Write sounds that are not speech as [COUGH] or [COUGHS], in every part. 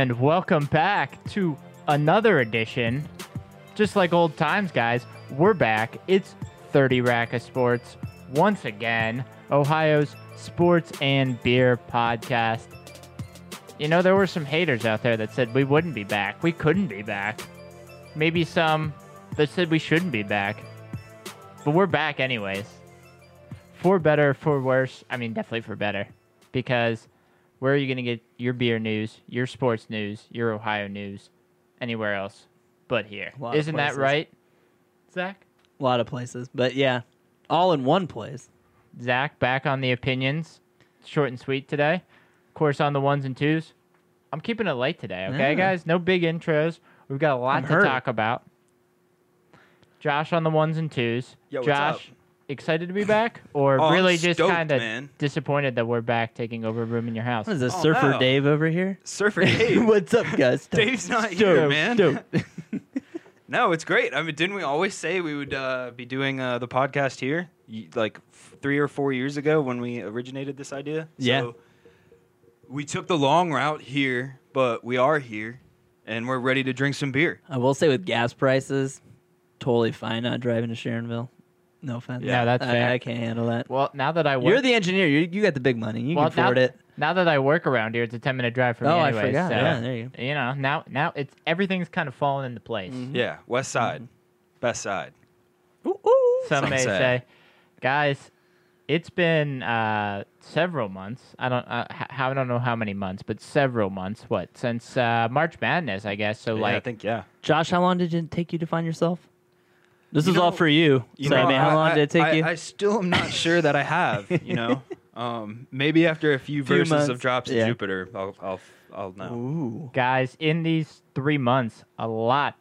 And welcome back to another edition. Just like old times, guys, we're back. It's 30 Rack of Sports once again, Ohio's sports and beer podcast. You know, there were some haters out there that said we wouldn't be back. We couldn't be back. Maybe some that said we shouldn't be back. But we're back anyways. For better, for worse. I mean, definitely for better. Because where are you going to get your beer news, your sports news, your Ohio news, anywhere else but here? A lot of Isn't that places. right, Zach? A lot of places, but yeah, all in one place. Zach, back on the opinions. Short and sweet today. Of course, on the ones and twos. I'm keeping it light today, okay, Yeah. guys? No big intros. We've got a lot I'm to hurt. talk about. Josh on the ones and twos. Yo, what's Josh, excited to be back? Or Oh, I'm really just stoked, kind of man. disappoised that we're back taking over a room in your house? What is this, Oh, Surfer no. Dave over here? Surfer [LAUGHS] Dave. What's up, guys? [LAUGHS] Dave's not here, man. [LAUGHS] No, it's great. I mean, didn't we always say we would uh, be doing uh, the podcast here, Y- like f- three or four years ago when we originated this idea? Yeah. So we took the long route here, but we are here, and we're ready to drink some beer. I will say with gas prices, totally fine not driving to Sharonville. No offense. Yeah, that's I, fair. I can't handle that. Well, now that I work, You're the engineer. You, you got the big money. You well, can afford now, it. Now that I work around here, it's a 10 minute drive for me Oh, I anyways. forgot. so, Yeah, there you You know, now now it's everything's kind of falling into place. Mhm. Yeah, West Side, best side. Ooh, ooh. Some Some may say. say, guys, it's been uh, several months. I don't, uh, h- I don't know how many months, but several months. What since uh, March Madness, I guess. So yeah, like, I think yeah. Josh, how long did it take you to find yourself? This You is all for you. You so, know, I mean, how I- long I- did it take I, you? I still am not sure that I have. You [LAUGHS] know, um, maybe after a few, [LAUGHS] Few verses months, of Drops yeah. of Jupiter, I'll I'll I'll know. Ooh. guys, in these three months, a lot,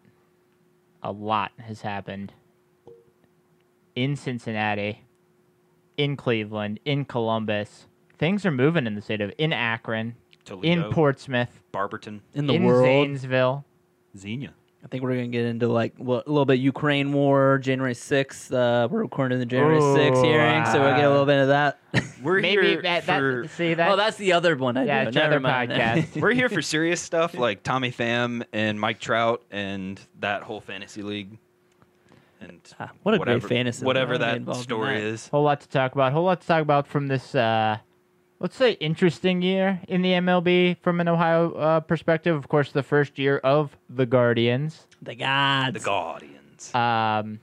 a lot has happened. In Cincinnati, in Cleveland, in Columbus, things are moving in the state of in Akron, Toledo, in Portsmouth, Barberton, In the in world, Zanesville. Xenia. I think we're gonna get into like what, a little bit Ukraine war, January sixth. Uh, we're recording the January sixth Ooh, hearing, so we'll get a little bit of that. [LAUGHS] We're Maybe here that, for that see that. oh, that's the other one I Yeah, do. it's Never another mind. podcast. [LAUGHS] we're here for serious stuff like Tommy Pham and Mike Trout and that whole fantasy league. And Ah, what a great whatever, fantasy. Whatever I wanna be that involved in story that. is. whole lot to talk about. Whole lot to talk about from this, uh, let's say, interesting year in the MLB from an Ohio uh, perspective. Of course, the first year of the Guardians. the gods. The Guardians. Um,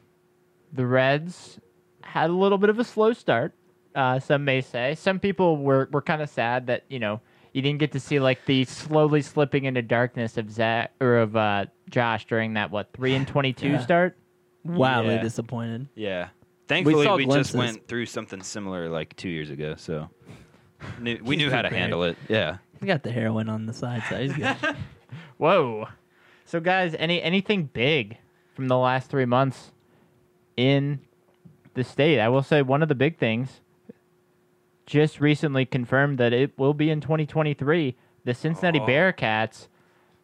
the Reds had a little bit of a slow start. Uh, some may say. Some people were were kind of sad that you know you didn't get to see like the slowly slipping into darkness of Zach or of uh, Josh during that what three and twenty two Yeah. start. Wildly Yeah. disappointed. yeah. Thankfully, saw we, just went through something similar like two years ago, so knew, we knew how to prepared. handle it. Yeah. We got the heroin on the side, so he's good. [LAUGHS] Whoa. So guys, any anything big from the last three months in the state? I will say one of the big things just recently confirmed that it will be in 2023. The Cincinnati Oh. Bearcats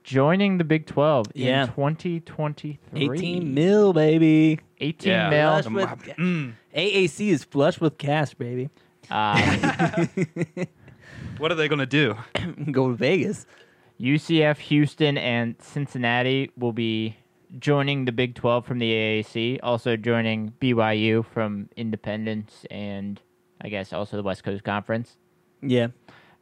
joining the Big 12 Yeah. in 2023. 18 mil, baby. 18 Yeah. mil. With- Mm. AAC is flush with cash, baby. Uh, [LAUGHS] What are they gonna do? [COUGHS] Go to Vegas. UCF, Houston, and Cincinnati will be joining the Big 12 from the AAC, also joining BYU from Independence and I guess also the West Coast Conference. Yeah.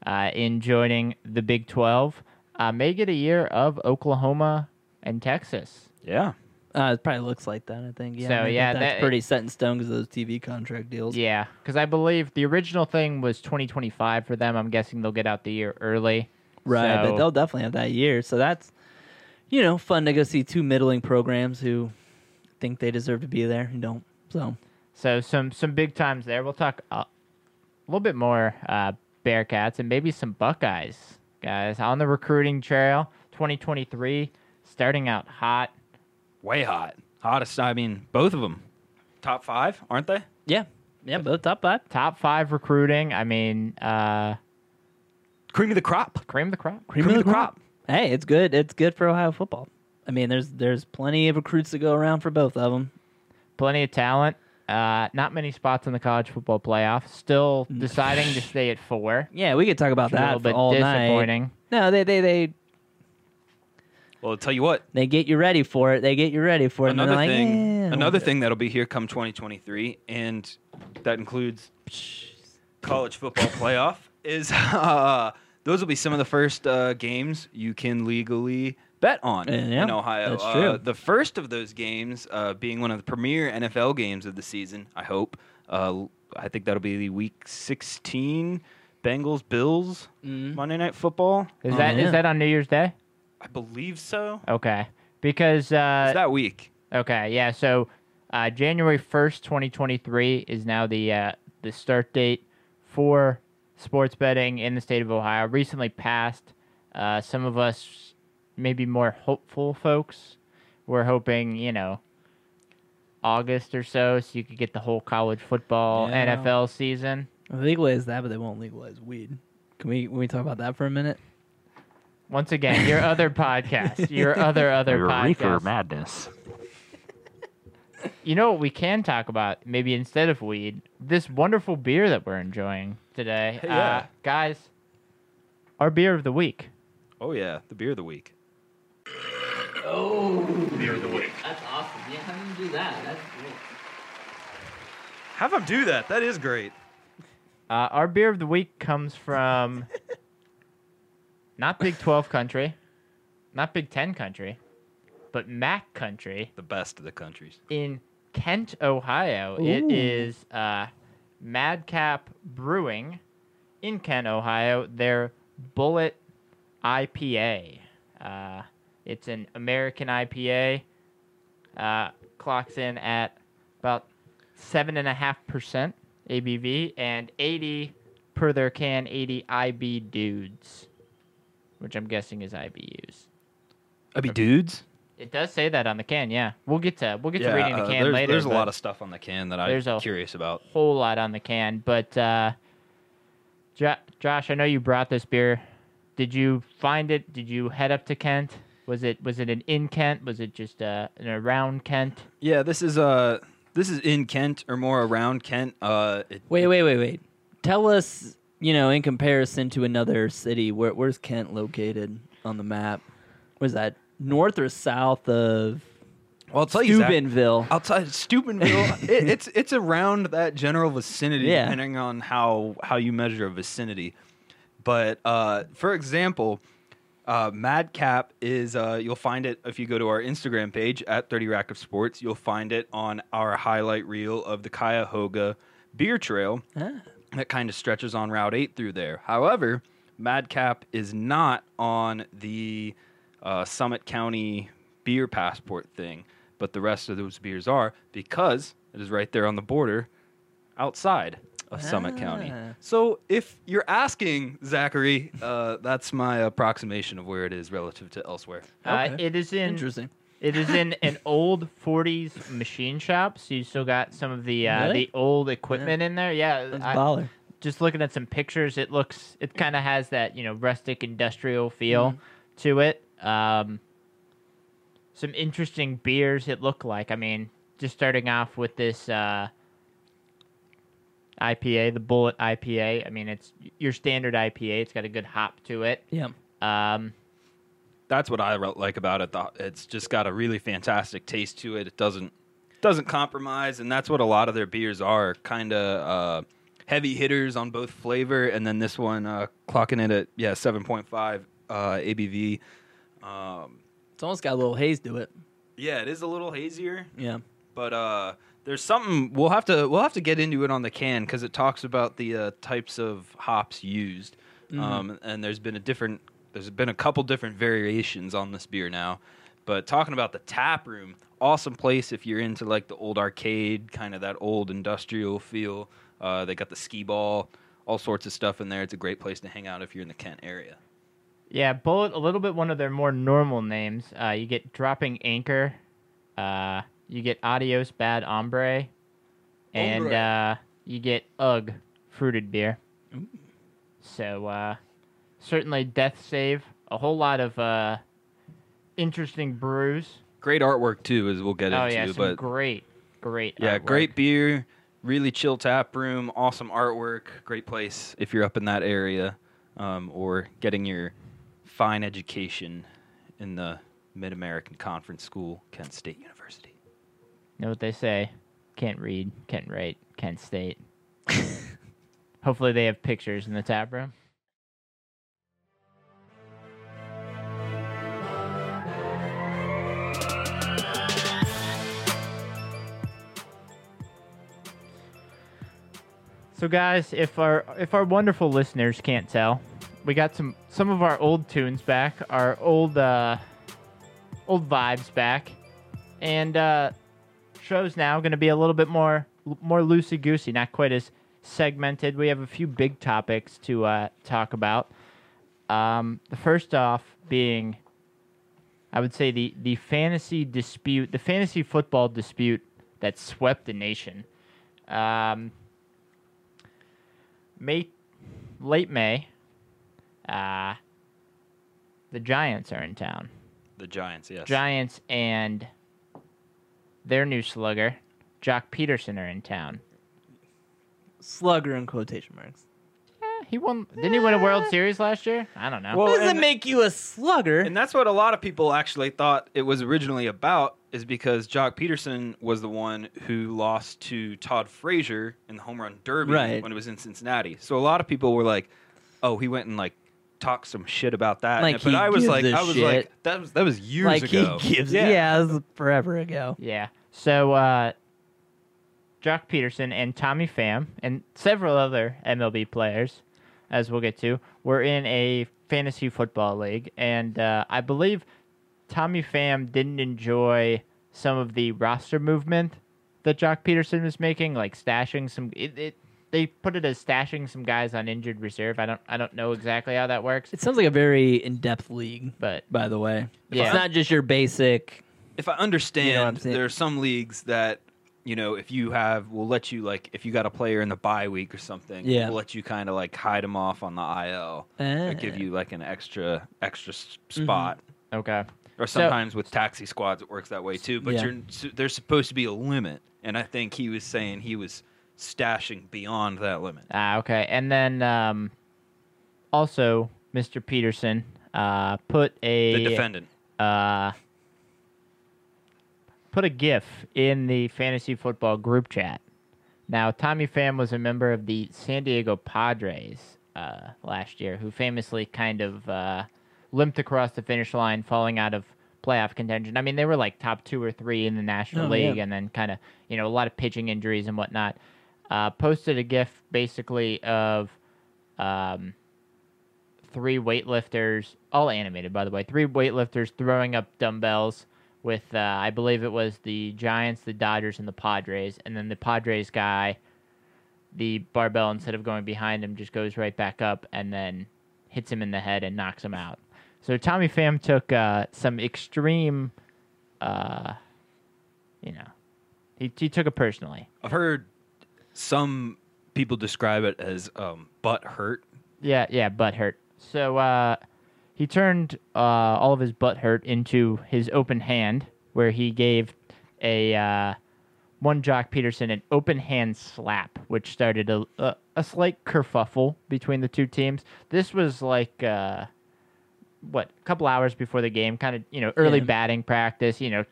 Uh, in joining the Big 12, uh, may get a year of Oklahoma and Texas. Yeah. Uh, it probably looks like that, I think. Yeah, So, I think yeah, that's that- pretty set in stone because those TV contract deals. Yeah, because I believe the original thing was 2025 for them. I'm guessing they'll get out the year early. Right, So- but they'll definitely have that year. So that's, you know, fun to go see two middling programs who think they deserve to be there and don't. So, So some some big times there. We'll talk a little bit more uh, Bearcats and maybe some Buckeyes, guys, on the recruiting trail. 2023 starting out hot. Way hot. Hottest. I mean, both of them. Top five, aren't they? yeah. Yeah, both top five. Top five recruiting. I mean, uh, Cream of the crop. cream of the crop. Cream, of the crop. Hey, it's good. It's good for Ohio football. I mean, there's there's plenty of recruits to go around for both of them. Plenty of talent. Uh, not many spots in the college football playoff. Still deciding to stay at four. Yeah, we could talk about Which is a that little bit for all night. No, they they they Well, I'll tell you what. They get you ready for it. They get you ready for it. Another they're like, thing, "Eh, another thing that'll be here come 2023, and that includes college football playoff. Is [LAUGHS] uh, those will be some of the first uh, games you can legally bet on Uh, yeah, in Ohio. that's Uh, true. the first of those games uh, being one of the premier NFL games of the season. I hope. Uh, I think that'll be the Week 16 Bengals Bills Mhm. Monday Night Football. Is that is yeah. that on New Year's Day? I believe so. Okay, because uh, It's that week. Okay, yeah. So uh, January first, twenty twenty three, is now the uh, the start date for sports betting in the state of Ohio. Recently passed. Uh, some of us, maybe more hopeful folks, were hoping you know August or so, so you could get the whole college football Yeah. NFL season. legalize that, but they won't legalize weed. Can we can we talk about that for a minute? Once again, your [LAUGHS] other podcast, your other other podcast, Reefer madness. You know what we can talk about? Maybe instead of weed, this wonderful beer that we're enjoying today. Yeah. Uh, guys, our beer of the week. Oh yeah, the beer of the week. Oh, the week. that's awesome. Yeah, how do you do that? That's great. Have them do that. That is great. Uh, our beer of the week comes from not Big 12 country, not Big 10 country, but Mac country The best of the countries. in Kent, Ohio. It Ooh. is uh, Madcap Brewing in Kent, Ohio. Their Bullet IPA. Uh, it's an American IPA. Uh, clocks in at about seven and a half percent ABV and 80 per their can, 80 IB dudes, which I'm guessing is IBUs. I be dudes. It does say that on the can, yeah. We'll get to we'll get to reading the uh, can there's, later. There's a lot of stuff on the can that I'm a- curious about. whole lot on the can, but uh, jo- Josh, I know you brought this beer. Did you find it? Did you head up to Kent? Was it was it an in Kent? Was it just uh, an around Kent? Yeah, this is uh this is in Kent or more around Kent. Uh, it, Wait, wait, wait, wait. Tell us, you know, in comparison to another city, where where's Kent located on the map? Was that north or south of Well, I'll tell you, Zach, Steubenville? outside of Steubenville, [LAUGHS] it, it's it's around that general vicinity, Yeah. depending on how how you measure a vicinity. But uh, for example, uh, Madcap is uh, you'll find it if you go to our Instagram page at Thirty Rack of Sports. You'll find it on our highlight reel of the Cuyahoga Beer Trail Ah. That kind of stretches on Route 8 through there. However, Madcap is not on the uh, Summit County beer passport thing, but the rest of those beers are because it is right there on the border outside of Summit County. Ah. So if you're asking, Zachary, uh, that's my approximation of where it is relative to elsewhere. Uh, Okay. it is in Interesting. It is in an [LAUGHS] old '40s machine shop, so you still got some of the uh, Really? the old equipment in there. Yeah, That's I- baller. just looking at some pictures, it looks it kind of has that you know rustic industrial feel Mm-hmm. to it. Um, some interesting beers it looked like. I mean, just starting off with this uh, IPA, the Bullet IPA. I mean, it's your standard IPA. It's got a good hop to it. Yeah. Um, That's what I like about it. The- It's just got a really fantastic taste to it. It doesn't doesn't compromise, and that's what a lot of their beers are. Kind of uh, heavy hitters on both flavor, and then this one uh, clocking it at yeah seven point five uh, ABV. Um, It's almost got a little haze to it. yeah, it is a little hazier, Yeah. but uh, there's something we'll have to we'll have to get into it on the can because it talks about the uh, types of hops used, um, and there's been a different there's been a couple different variations on this beer now. But talking about the tap room, awesome place if you're into like the old arcade, kind of that old industrial feel. Uh, they got the skee ball, all sorts of stuff in there. It's a great place to hang out if you're in the Kent area. yeah, Bullet, a little bit one of their more normal names. Uh, you get Dropping Anchor. Uh, you get Adios Bad Hombre. And Hombre. uh, you get Ugg fruited beer. So uh, certainly Death Save. A whole lot of uh, interesting brews. Great artwork too, as we'll get oh into. yeah, some but great, great. Yeah, artwork. great beer, really chill tap room, awesome artwork, great place if you're up in that area, um, or getting your fine education in the Mid American Conference School, Kent State University. know what they say? Can't read, can't write, Kent State. [LAUGHS] Hopefully they have pictures in the tap room. So guys, if our if our wonderful listeners can't tell, we got some some of our old tunes back, our old uh old vibes back. And uh show's now going to be a little bit more more loosey goosey, not quite as segmented. We have a few big topics to uh, talk about. Um, the first off being, I would say the the fantasy dispute, the fantasy football dispute that swept the nation. Um, May, late May, uh, the Giants are in town. The Giants, yes. Giants and their new slugger, Joc Pederson, are in town. Slugger in quotation marks. Eh, he won. Didn't he win a World Series last year? I don't know. Well, What does it and- make you a slugger? And that's what a lot of people actually thought it was originally about, is because Joc Pederson was the one who lost to Todd Frazier in the home run derby Right. when it was in Cincinnati. So a lot of people were like, "Oh, he went and like talked some shit about that." Like, but I was like, I was shit. like, that was that was years like ago. he gives. Yeah, it was forever ago. yeah. So, uh, Joc Pederson and Tommy Pham and several other MLB players, as we'll get to, were in a fantasy football league, and uh, I believe Tommy Pham didn't enjoy some of the roster movement that Joc Pederson was making, like stashing some. It, it they put it as stashing some guys on injured reserve. I don't I don't know exactly how that works, It sounds like a very in-depth league. but By the way, Yeah. it's not just your basic. if I understand, You know what I'm saying? there are some leagues that you know if you have will let you like if you got a player in the bye week or something, Yeah. will let you kind of like hide them off on the IL or give Eh. you like an extra extra s- Mm-hmm. spot. okay. Or sometimes with taxi squads it works that way too. But Yeah. you're, there's supposed to be a limit, and I think he was saying he was stashing beyond that limit. Ah, okay. And then um, also, Mr. Pederson uh, put a The defendant. uh, put a GIF in the fantasy football group chat. Now, Tommy Pham was a member of the San Diego Padres uh, last year, who famously kind of uh, limped across the finish line, falling out of playoff contention. I mean, they were like top two or three in the National Oh, League, yeah. and then kind of you know a lot of pitching injuries and whatnot. Uh, posted a GIF basically of um, three weightlifters, all animated by the way, three weightlifters throwing up dumbbells with, uh, I believe it was the Giants, the Dodgers, and the Padres. And then the Padres guy, the barbell, instead of going behind him, just goes right back up and then hits him in the head and knocks him out. So Tommy Pham took uh, some extreme, uh, you know, he, he took it personally. I've heard some people describe it as um, butt hurt. Yeah, yeah, butt hurt. So uh, he turned uh, all of his butt hurt into his open hand, where he gave a uh, one Joc Pederson an open hand slap, which started a a, a slight kerfuffle between the two teams. This was like uh, what a couple hours before the game, kind of you know early Yeah. batting practice. You know,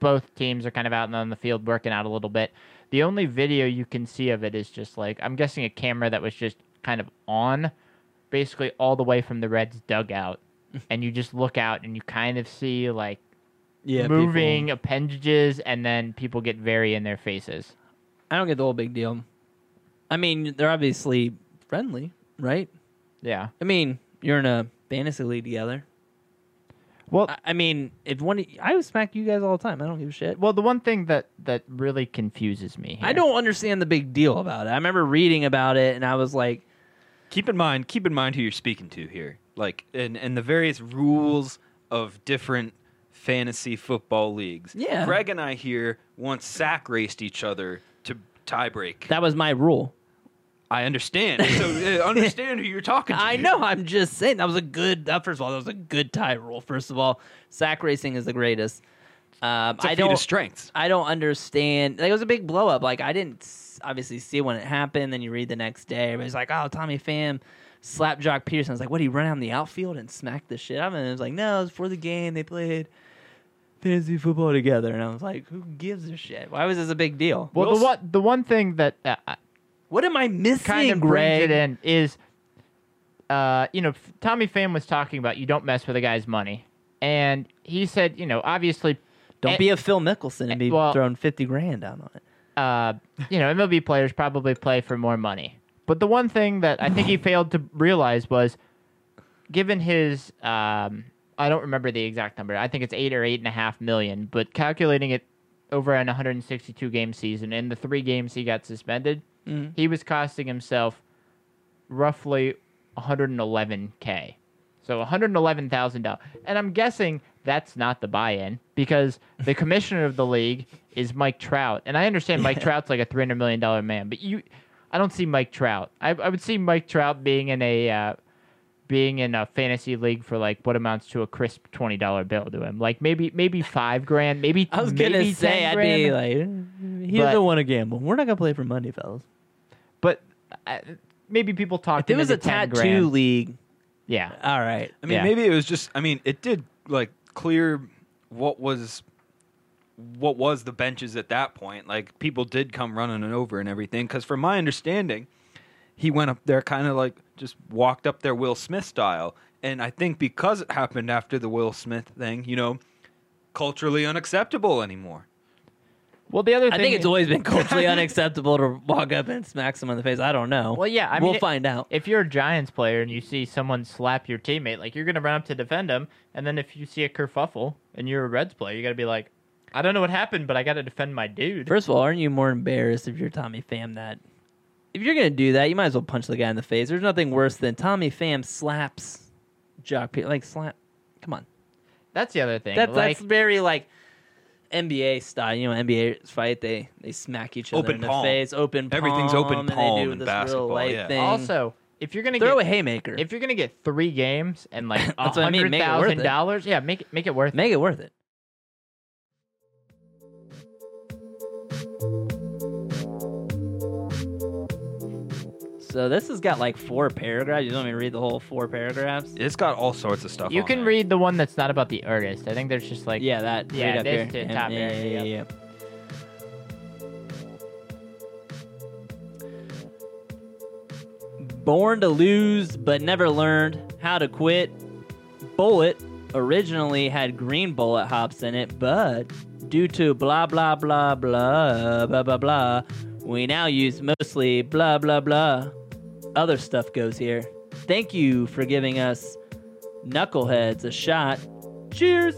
both teams are kind of out on the field working out a little bit. The only video you can see of it is just like I'm guessing a camera that was just kind of on, basically all the way from the Reds dugout, [LAUGHS] and you just look out and you kind of see like Yeah, moving people- appendages, and then people get very in their faces. I don't get the whole big deal. I mean, they're obviously friendly, right? Yeah. I mean, you're in a fantasy league together. Well, I, I mean, if one, I would smack you guys all the time. I don't give a shit. well, the one thing that that really confuses me. I don't understand the big deal about it. I remember reading about it, and I was like, Keep in mind, keep in mind who you're speaking to here. Like, and and the various rules of different fantasy football leagues. Yeah. Greg and I here once sack raced each other to tiebreak. that was my rule. I understand. So uh, [LAUGHS] understand who you're talking to. I know. I'm just saying that was a good. That first of all, that was a good tie rule. First of all, sack racing is the greatest. Um, It's a I feat don't. strengths. I don't understand. Like, it was a big blow up. Like I didn't s- obviously see when it happened. Then you read the next day. Everybody's like, "Oh, Tommy Pham slapped Joc Pederson." I was like, "What? He run out in the outfield and smacked the shit out of him?" And it was like, "No, it was for the game. They played." fantasy football together, and I was like, who gives a shit? Why was this a big deal? Well, the one the one thing that uh, What am I missing, kind of brings Greg? it in is, uh, you know, Tommy Pham was talking about you don't mess with a guy's money, and he said, you know, obviously, Don't eh, be a Phil Mickelson and be well- throwing fifty grand down on it. uh, you know, MLB players probably play for more money. But the one thing that I think he failed to realize was, given his, um, I don't remember the exact number. I think it's eight or eight and a half million. But calculating it over an 162 game season, in the three games he got suspended, Mhm. he was costing himself roughly 111k. So 111,000 dollars. And I'm guessing that's not the buy-in because the [LAUGHS] commissioner of the league is Mike Trout, and I understand Mike Trout's like a 300 million dollar man, but you, I don't see Mike Trout. I, I would see Mike Trout being in a uh, being in a fantasy league for like what amounts to a crisp twenty dollar bill to him, like maybe maybe five grand, maybe [LAUGHS] I was maybe gonna say I'd grand. be like, "Eh, he But- doesn't want to gamble. We're not gonna play for money, fellas. But uh, maybe people talked. If it was a tattoo league, yeah. all right. I mean, Yeah. maybe it was just. I mean, it did like clear what was what was the benches at that point. Like people did come running and over and everything. Because from my understanding, he went up there kind of like just walked up there Will Smith style. And I think because it happened after the Will Smith thing, you know, culturally unacceptable anymore. Well, the other thing I think it's always been culturally [LAUGHS] unacceptable to walk up and smack someone in the face. I don't know. Well, yeah, I we'll it- find out. if you're a Giants player and you see someone slap your teammate, like you're gonna run up to defend him, and then if you see a kerfuffle and you're a Reds player, you gotta be like, I don't know what happened, but I gotta defend my dude. First of all, aren't you more embarrassed if you're Tommy Pham that if you're gonna do that, you might as well punch the guy in the face. There's nothing worse than Tommy Pham slaps Jock Pe- like slap. Come on, That's the other thing. that's like, that's very like NBA style. You know, NBA fight they they smack each other Open in the face, open palm. Everything's open and they do in this real basketball, light yeah. thing. also if you're gonna throw a haymaker. if you're gonna get three games and like a [LAUGHS] That's what I mean, hundred make it worth thousand it. dollars, yeah, make it make it worth it. Make it worth it. So this has got like four paragraphs. You want me to read the whole four paragraphs? It's got all sorts of stuff. You on can there. read the one that's not about the artist. I think there's just like yeah, that Yeah, right up this here. to top yeah, area, yeah, yep. yeah. Born to lose, but never learned how to quit. Bullet originally had green bullet hops in it, but due to blah blah blah blah blah blah blah, we now use mostly blah blah blah. Other stuff goes here. Thank you for giving us knuckleheads a shot. Cheers.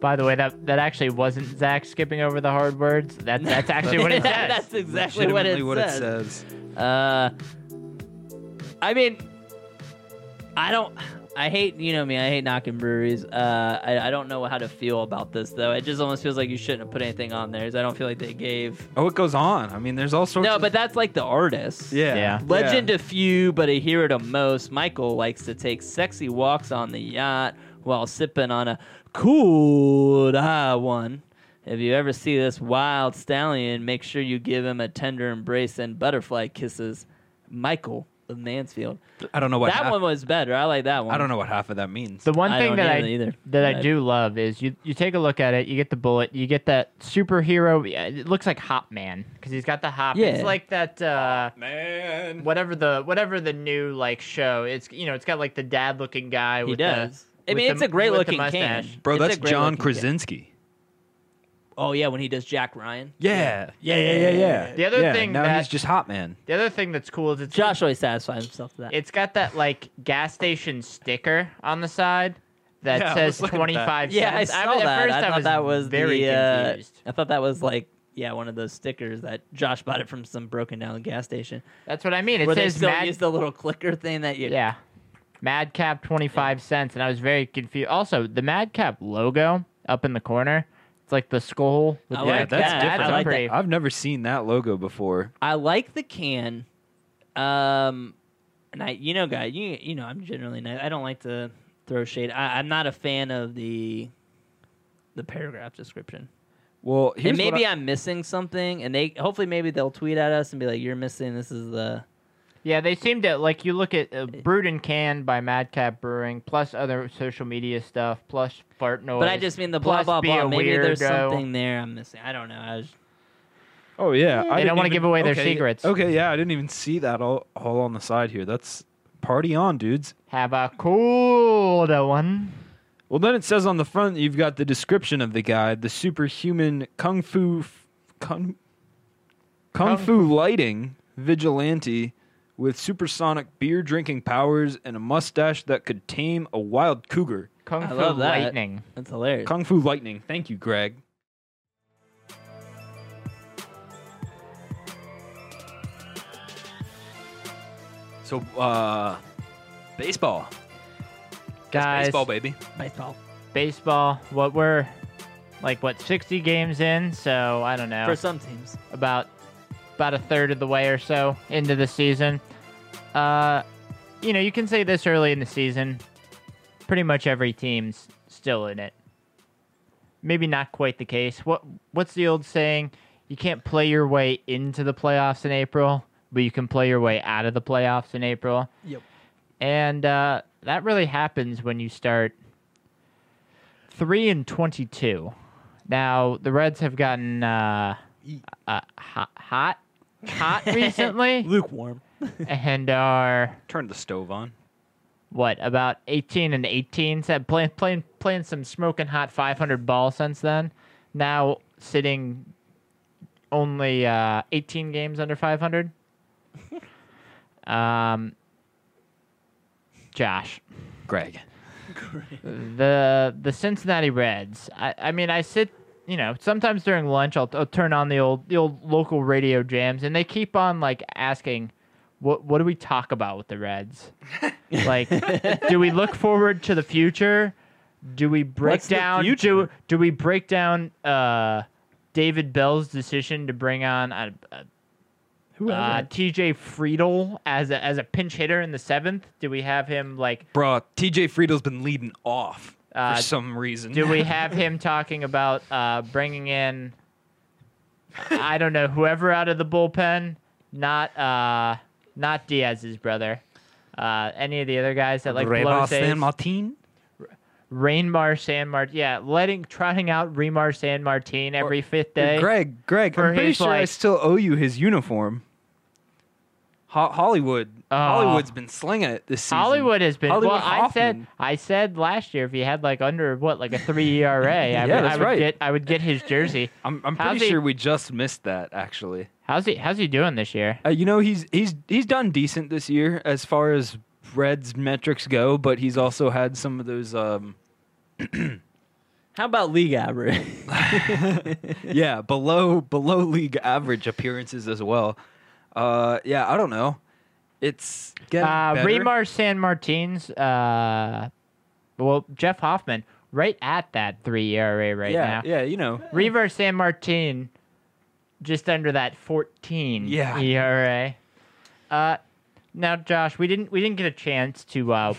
By the way, that that actually wasn't Zach skipping over the hard words. That that's actually what it [LAUGHS] says. That's exactly what it, Legitimately what it says. says. Uh, I mean, I don't. I hate you know me. I hate knocking breweries. Uh, I, I don't know how to feel about this though. It just almost feels like you shouldn't have put anything on there. 'cause I don't feel like they gave. Oh, it goes on. I mean, there's all sorts. No, of, but that's like the artist. yeah, Yeah. Legend to few, but a hero to most. Michael likes to take sexy walks on the yacht while sipping on a cool ah one. If you ever see this wild stallion, make sure you give him a tender embrace and butterfly kisses. Michael of Mansfield. I don't know what that half, one was better. I like that one. I don't know what half of that means. The one I thing don't that I either- either. that I But- do love is you you take a look at it, you get the bullet, you get that superhero. It looks like Hop Man because he's got the hop. Yeah. It's like that uh, Man, whatever the whatever the new like show. It's you know it's got like the dad looking guy. He with does. The, I with mean, the- it's a great looking can. mustache. bro, It's that's John Krasinski. can. Krasinski. Oh yeah, when he does Jack Ryan. Yeah, yeah, yeah, yeah, yeah. The other Yeah, thing now that- he's just hot man. The other thing that's cool is it's Josh always satisfies himself with that. It's got that like gas station sticker on the side that Yeah, says was looking twenty five Yeah, I cents. saw was- at that. First, I I thought was that was very the, uh, confused. I thought that was like yeah, one of those stickers that Josh bought it from some broken down gas station. That's what I mean. It where they says still Mad. use the little clicker thing that you. yeah, Madcap twenty five cents, and I was very confused. Also, the Madcap logo up in the corner. It's like the skull. With I the- like that's that. different. I like pretty- I've never seen that logo before. I like the can. Um, and I, you know, guy, you you know, I'm generally nice. I don't like to throw shade. I, I'm not a fan of the the paragraph description. Well, here's and maybe what I, I'm missing something, and they hopefully maybe they'll tweet at us and be like, "You're missing. This is the." Yeah, they seem to like you look at uh, Brewed and Canned by Madcap Brewing, plus other social media stuff, plus fart noise. But I just mean the blah blah blah. a Maybe there's something there I'm missing. I don't know. I was, Oh yeah, I They don't wanna give away their secrets. Okay, yeah, I didn't even see that all all on the side here. That's party on, dudes. Have a cool one. Well, then it says on the front you've got the description of the guy, the superhuman kung fu f- kung, kung Kung fu lighting vigilante with supersonic beer drinking powers and a mustache that could tame a wild cougar. Kung I Fu love that. Lightning. that's hilarious. Kung fu lightning. Thank you, Greg. So, uh, baseball. That's Guys, baseball, baby. Baseball. baseball, what we're like what 60 games in, so I don't know. For some teams. about about a third of the way or so into the season. Uh, you know, you can say this early in the season. Pretty much every team's still in it. Maybe not quite the case. What what's the old saying? You can't play your way into the playoffs in April, but you can play your way out of the playoffs in April. Yep. And uh, that really happens when you start three and twenty-two. Now the Reds have gotten uh, uh, hot, hot, hot [LAUGHS] recently, Lukewarm. and are Turn the stove on. what about eighteen and eighteen? Said playing playing playing some smoking hot five hundred ball since then. Now sitting only uh, eighteen games under five hundred. [LAUGHS] um, Josh. Greg. the the Cincinnati Reds. I, I mean, I sit, you know, sometimes during lunch, I'll, I'll turn on the old the old local radio jams, and they keep on like asking, "What what do we talk about with the Reds? [LAUGHS] like, do we look forward to the future? Do we break What's the down? Do future? do we break down uh, David Bell's decision to bring on a, a uh, TJ Friedl as a, as a pinch hitter in the seventh? Do we have him like? Bro, TJ Friedl's been leading off Uh, for some reason. Do we [LAUGHS] have him talking about uh, bringing in, I don't know, whoever out of the bullpen? Not uh, not Diaz's brother. Uh, any of the other guys that like blow saves? Sanmartin? Rainmar Sanmartin. Yeah, letting trotting out Remar Sanmartin every fifth day. Greg, Greg, For I'm pretty his, sure I like- still owe you his uniform. Ho- Hollywood, Oh. Hollywood's been slinging it this season. Hollywood has been. Hollywood well, I said I said last year if he had like under what like a three ERA, I, [LAUGHS] Yeah, would, that's I would right. get I would get his jersey. [LAUGHS] I'm, I'm How's pretty he- sure we just missed that actually. How's he How's he doing this year? Uh, you know, he's he's he's done decent this year as far as Reds metrics go, but he's also had some of those. Um, [CLEARS THROAT] How about league average? [LAUGHS] yeah, below below league average appearances as well. Uh, yeah, I don't know. It's getting Uh, better. Remar Sanmartin's, uh, well, Jeff Hoffman, right at that three ERA right yeah, now. yeah, you know. Reiver Sanmartin, just under that 14 Yeah. ERA. Uh, now, Josh, we didn't we didn't get a chance to uh,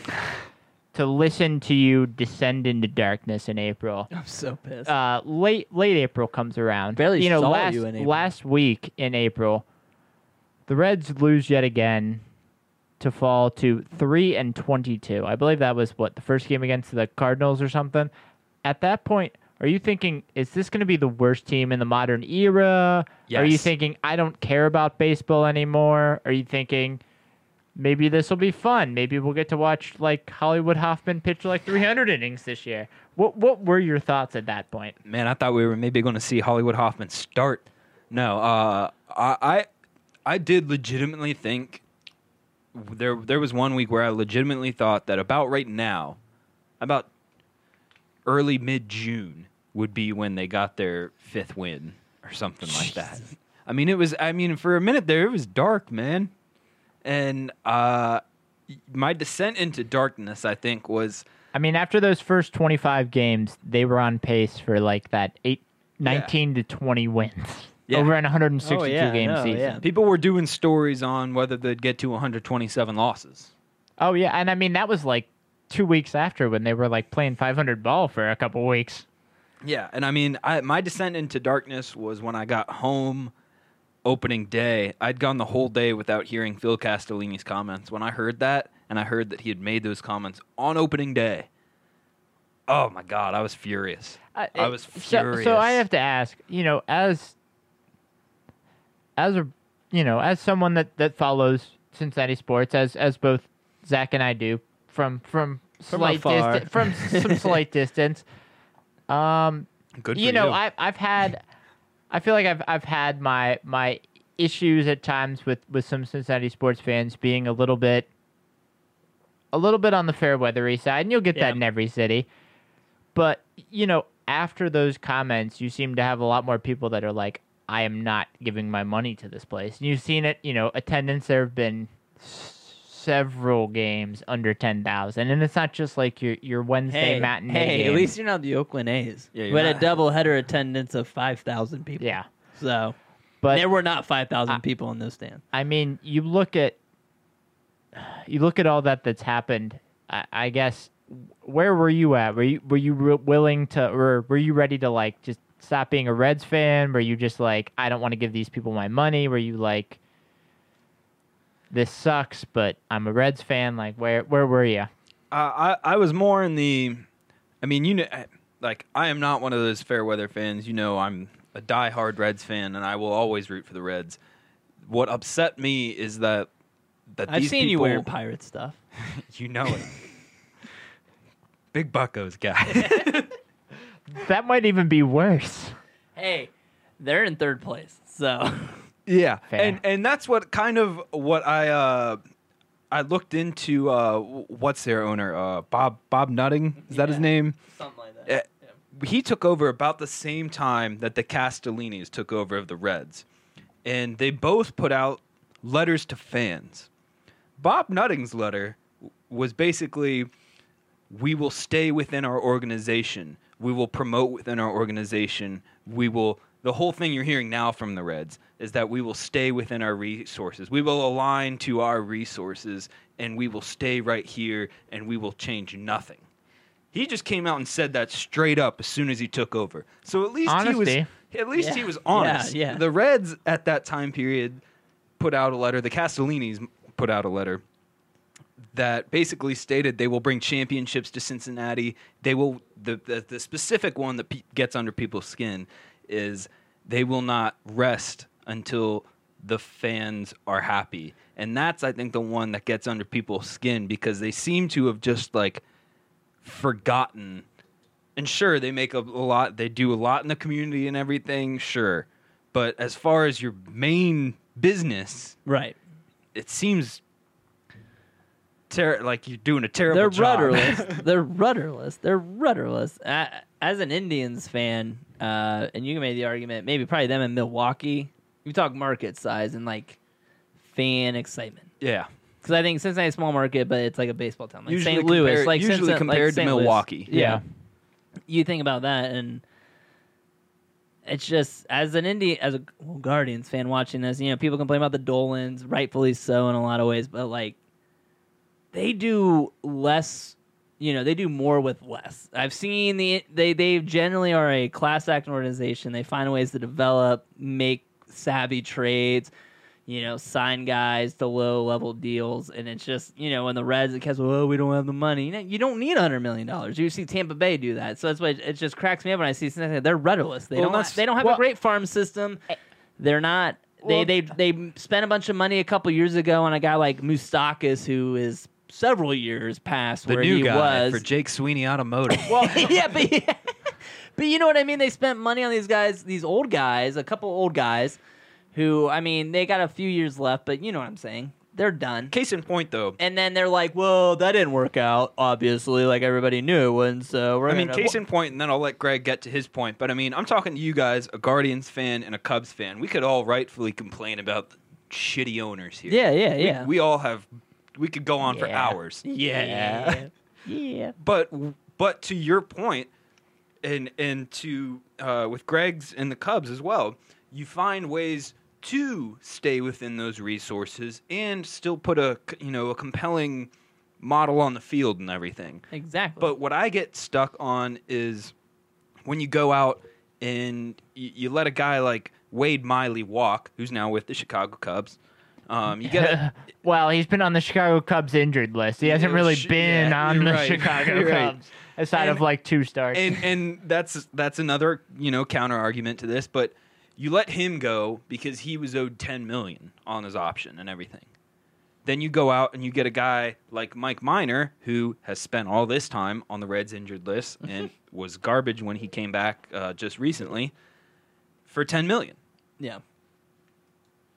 to listen to you descend into darkness in April. [LAUGHS] I'm so pissed. Uh, late late April comes around. Barely you know, saw last you in April. last week in April, the Reds lose yet again to fall to three and twenty-two. I believe that was what the first game against the Cardinals or something. At that point, are you thinking is this going to be the worst team in the modern era? Are you thinking I don't care about baseball anymore? Are you thinking? Maybe this will be fun. Maybe we'll get to watch like Hollywood Hoffman pitch like 300 innings this year. What what were your thoughts at that point? Man, I thought we were maybe going to see Hollywood Hoffman start. No, uh, I, I did legitimately think there there was one week where I legitimately thought that about right now, about early mid June would be when they got their fifth win or something like that. I mean, it was. I mean, for a minute there, it was dark, man, and uh, my descent into darkness, I think, was I mean, after those first 25 games, they were on pace for like that eight, 19 to 20 wins Yeah. over an 162 Oh, yeah, game no, season. yeah. people were doing stories on whether they'd get to 127 losses. Oh yeah, and I mean that was like two weeks after when they were like playing 500 ball for a couple weeks. Yeah, and I mean, I, my descent into darkness was when I got home opening day, I'd gone the whole day without hearing Phil Castellini's comments. When I heard that, and I heard that he had made those comments on opening day, oh my god, I was furious. Uh, I it- was so- furious. So, I have to ask, you know, as as a you know, as someone that that follows Cincinnati sports, as as both Zach and I do, from from, From slight distance, from some [LAUGHS] slight distance. Um, Good for you know, I I've had, I feel like I've I've had my my issues at times with with some Cincinnati sports fans being a little bit, a little bit on the fair weathery side, and you'll get Yeah. that in every city. But you know, after those comments, you seem to have a lot more people that are like, "I am not giving my money to this place." And you've seen it. You know, attendance there have been several games under ten thousand, and it's not just like your your Wednesday Hey, matinee. hey, at least you're not the Oakland A's. Yeah, we you're had a not- double header attendance of five thousand people. yeah. So But there were not five thousand I- people in those stands. I mean, you look at you look at all that that's happened. I, I guess where were you at? Were you were you re- willing to, or were you ready to like just stop being a Reds fan? Were you just like, I don't want to give these people my money? Were you like, this sucks, but I'm a Reds fan? Like, where where were you? Uh, I I was more in the, I mean, you know, like I am not one of those fair weather fans. You know, I'm a diehard Reds fan, and I will always root for the Reds. What upset me is that that I've these seen you people, wearing pirate stuff. [LAUGHS] You know it, big buckos guy. [LAUGHS] That might even be worse. Hey, they're in third place. So Yeah, Fair. and and that's what kind of what I uh I looked into. Uh, what's their owner? Uh, Bob Bob Nutting is that his name? something like that. Uh, He took over about the same time that the Castellinis took over of the Reds, and they both put out letters to fans. Bob Nutting's letter was basically, "We will stay within our organization. We will promote within our organization. We will." The whole thing you're hearing now from the Reds is that we will stay within our resources. We will align to our resources, and we will stay right here, and we will change nothing. He just came out and said that straight up as soon as he took over. So at least he was Honesty. at least he was honest. Yeah, yeah. The Reds at that time period put out a letter. The Castellinis put out a letter that basically stated they will bring championships to Cincinnati. They will the the, the specific one that pe- gets under people's skin is they will not rest until the fans are happy. And that's I think the one that gets under people's skin because they seem to have just like forgotten and sure they make a, a lot they do a lot in the community and everything sure but as far as your main business Right. it seems ter- like you're doing a terrible They're job. rudderless. [LAUGHS] They're rudderless. They're rudderless. As an Indians fan, uh, and you can make the argument, maybe probably them in Milwaukee. You talk market size and like fan excitement. yeah Because I think Cincinnati's a small market, but it's like a baseball town. Like Usually St. Louis, compared- like usually Cincinnati- compared like to Louis. Milwaukee. Yeah. Yeah. You think about that, and it's just as an Indian, as a well, Guardians fan watching this, you know, people complain about the Dolans, rightfully so in a lot of ways, but like they do less. You know, they do more with less. I've seen the they they generally are a class act organization. They find ways to develop, make savvy trades, you know, sign guys to low level deals, and it's just you know when the Reds it gets well oh, we don't have the money. You, know, you don't need hundred million dollars. You see Tampa Bay do that, so that's why it, it just cracks me up when I see Cincinnati. They're rudderless. They Well, don't they don't have well- a great farm system. Eh. They're not. They Well- they they spent a bunch of money a couple years ago on a guy like Moustakas who is several years past the where new he guy was. for Jake Sweeney Automotive [LAUGHS] Well, [LAUGHS] yeah, but but you know what I mean. They spent money on these guys, these old guys, a couple old guys, who I mean, they got a few years left, but you know what I'm saying. They're done. case in point though And then they're like, "Well, that didn't work out. Obviously, like everybody knew and. So we're I mean, gonna- case in point, and then I'll let Greg get to his point. But I mean, I'm talking to you guys, a Guardians fan and a Cubs fan. We could all rightfully complain about the shitty owners here. yeah, yeah, We- yeah, We, all have. We could go on for Yeah. hours. yeah, yeah. [LAUGHS] But but to your point, and and to uh, with Greg's and the Cubs as well, you find ways to stay within those resources and still put a c- you know a compelling model on the field and everything. Exactly. But what I get stuck on is when you go out and you, you let a guy like Wade Miley walk, who's now with the Chicago Cubs. Um, you get a, [LAUGHS] well, he's been on the Chicago Cubs injured list. He hasn't really sh- been yeah, on the right. [LAUGHS] Chicago You're right. Cubs aside of like two starts. and and that's that's another you know counter argument to this, but you let him go because he was owed ten million on his option and everything. Then you go out and you get a guy like Mike Minor who has spent all this time on the Reds injured list [LAUGHS] and was garbage when he came back uh, just recently for ten million. Yeah.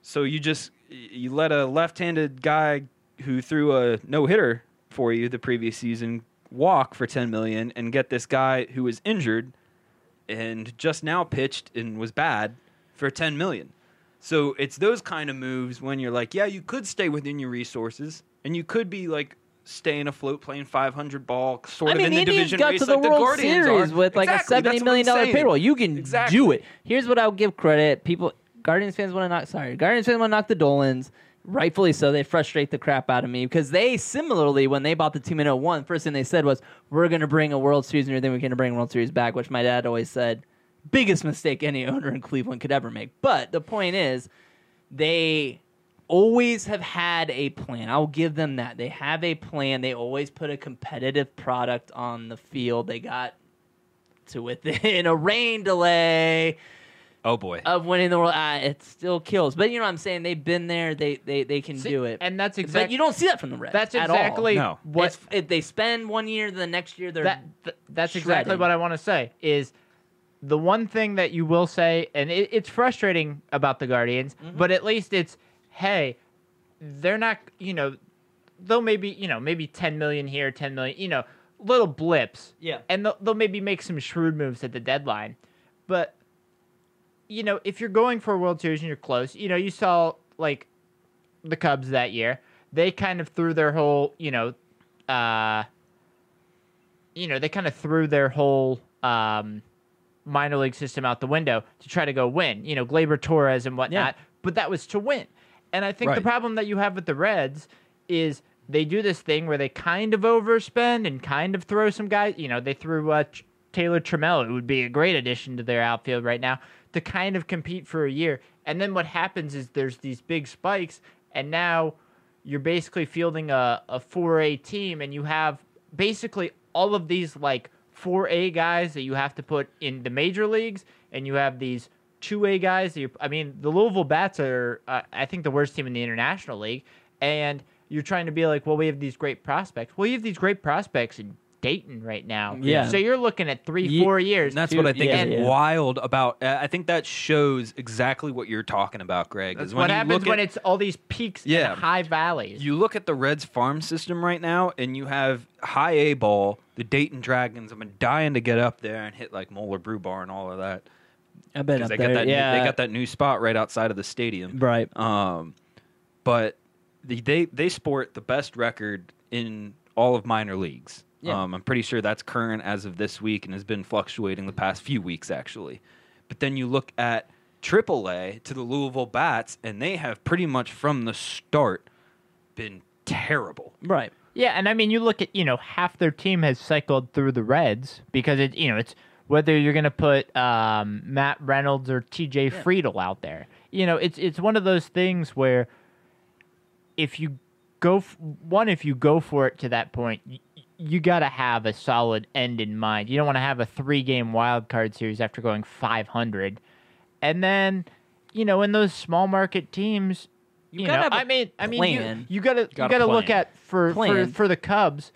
So you just you let a left-handed guy who threw a no-hitter for you the previous season walk for 10 million and get this guy who was injured and just now pitched and was bad for 10 million. So it's those kind of moves when you're like, yeah, you could stay within your resources and you could be like staying afloat playing 500 ball sort I of mean, in the the Indians division got race to the like World Guardians Series are. with like Exactly, a seventy that's what million I'm dollar payroll. You can Exactly. do it. Here's what I'll give credit: people, Guardians fans want to knock. Sorry, Guardians fans want to knock the Dolans. Rightfully so. They frustrate the crap out of me because they similarly, when they bought the team in 01, first thing they said was, "We're going to bring a World Series and everything. We're going to bring World Series back." Which my dad always said, biggest mistake any owner in Cleveland could ever make. But the point is, they always have had a plan. I'll give them that. They have a plan. They always put a competitive product on the field. They got to within [LAUGHS] a rain delay Oh boy. of winning the world. Uh, it still kills. But you know what I'm saying? They've been there. They they, they can See, do it. and that's but exactly you don't see that from the Reds. that's at all. exactly No. what It's- if they spend one year, the next year they're that th- that's exactly what I want to say is the one thing that you will say, and it, it's frustrating about the Guardians, Mm-hmm. but at least it's hey, they're not you know they'll maybe you know maybe ten million here, ten million you know little blips, Yeah. and they'll, they'll maybe make some shrewd moves at the deadline, but you know if you're going for a World Series and you're close, you know you saw like the Cubs that year, they kind of threw their whole you know. uh you know, they kind of threw their whole um, minor league system out the window to try to go win. You know, Gleyber Torres and whatnot, but that was to win. And I think the problem that you have with the Reds is they do this thing where they kind of overspend and kind of throw some guys. You know, they threw uh, Taylor Trammell, who would be a great addition to their outfield right now, to kind of compete for a year. And then what happens is there's these big spikes, and now you're basically fielding a, a 4A team, and you have basically all of these like 4A guys that you have to put in the major leagues, and you have these 2A guys. You're, I mean, the Louisville Bats are, uh, I think, the worst team in the International League, and you're trying to be like, well, we have these great prospects. Well, you have these great prospects Dayton right now. Yeah. So you're looking at three, Ye- four years. And that's Two- what I think yeah, is yeah. wild about. uh, I think that shows exactly what you're talking about, Greg. That's is what when you happens look when at- it's all these peaks Yeah. and high valleys. You look at the Reds farm system right now, and you have high A ball. The Dayton Dragons have been dying to get up there and hit like Moeller Brew Barn and all of that I bet up they there. got that. yeah, New, they got that new spot right outside of the stadium. right. Um, but they they sport the best record in all of minor leagues. Yeah. Um, I'm pretty sure that's current as of this week and has been fluctuating the past few weeks actually. But then you look at AAA to the Louisville Bats, and they have pretty much from the start been terrible. Right. Yeah, and I mean, you look at you know half their team has cycled through the Reds because it you know it's whether you're going to put um, Matt Reynolds or T.J. Yeah. Friedl out there. You know, it's it's one of those things where if you go f- one if you go for it to that point. Y- you got to have a solid end in mind. You don't want to have a three game wild card series after going 500. And then, you know, in those small market teams, You you, gotta know, have a I mean, I mean, you, you gotta you Gotta gotta look at for, for Plan. for the Cubs,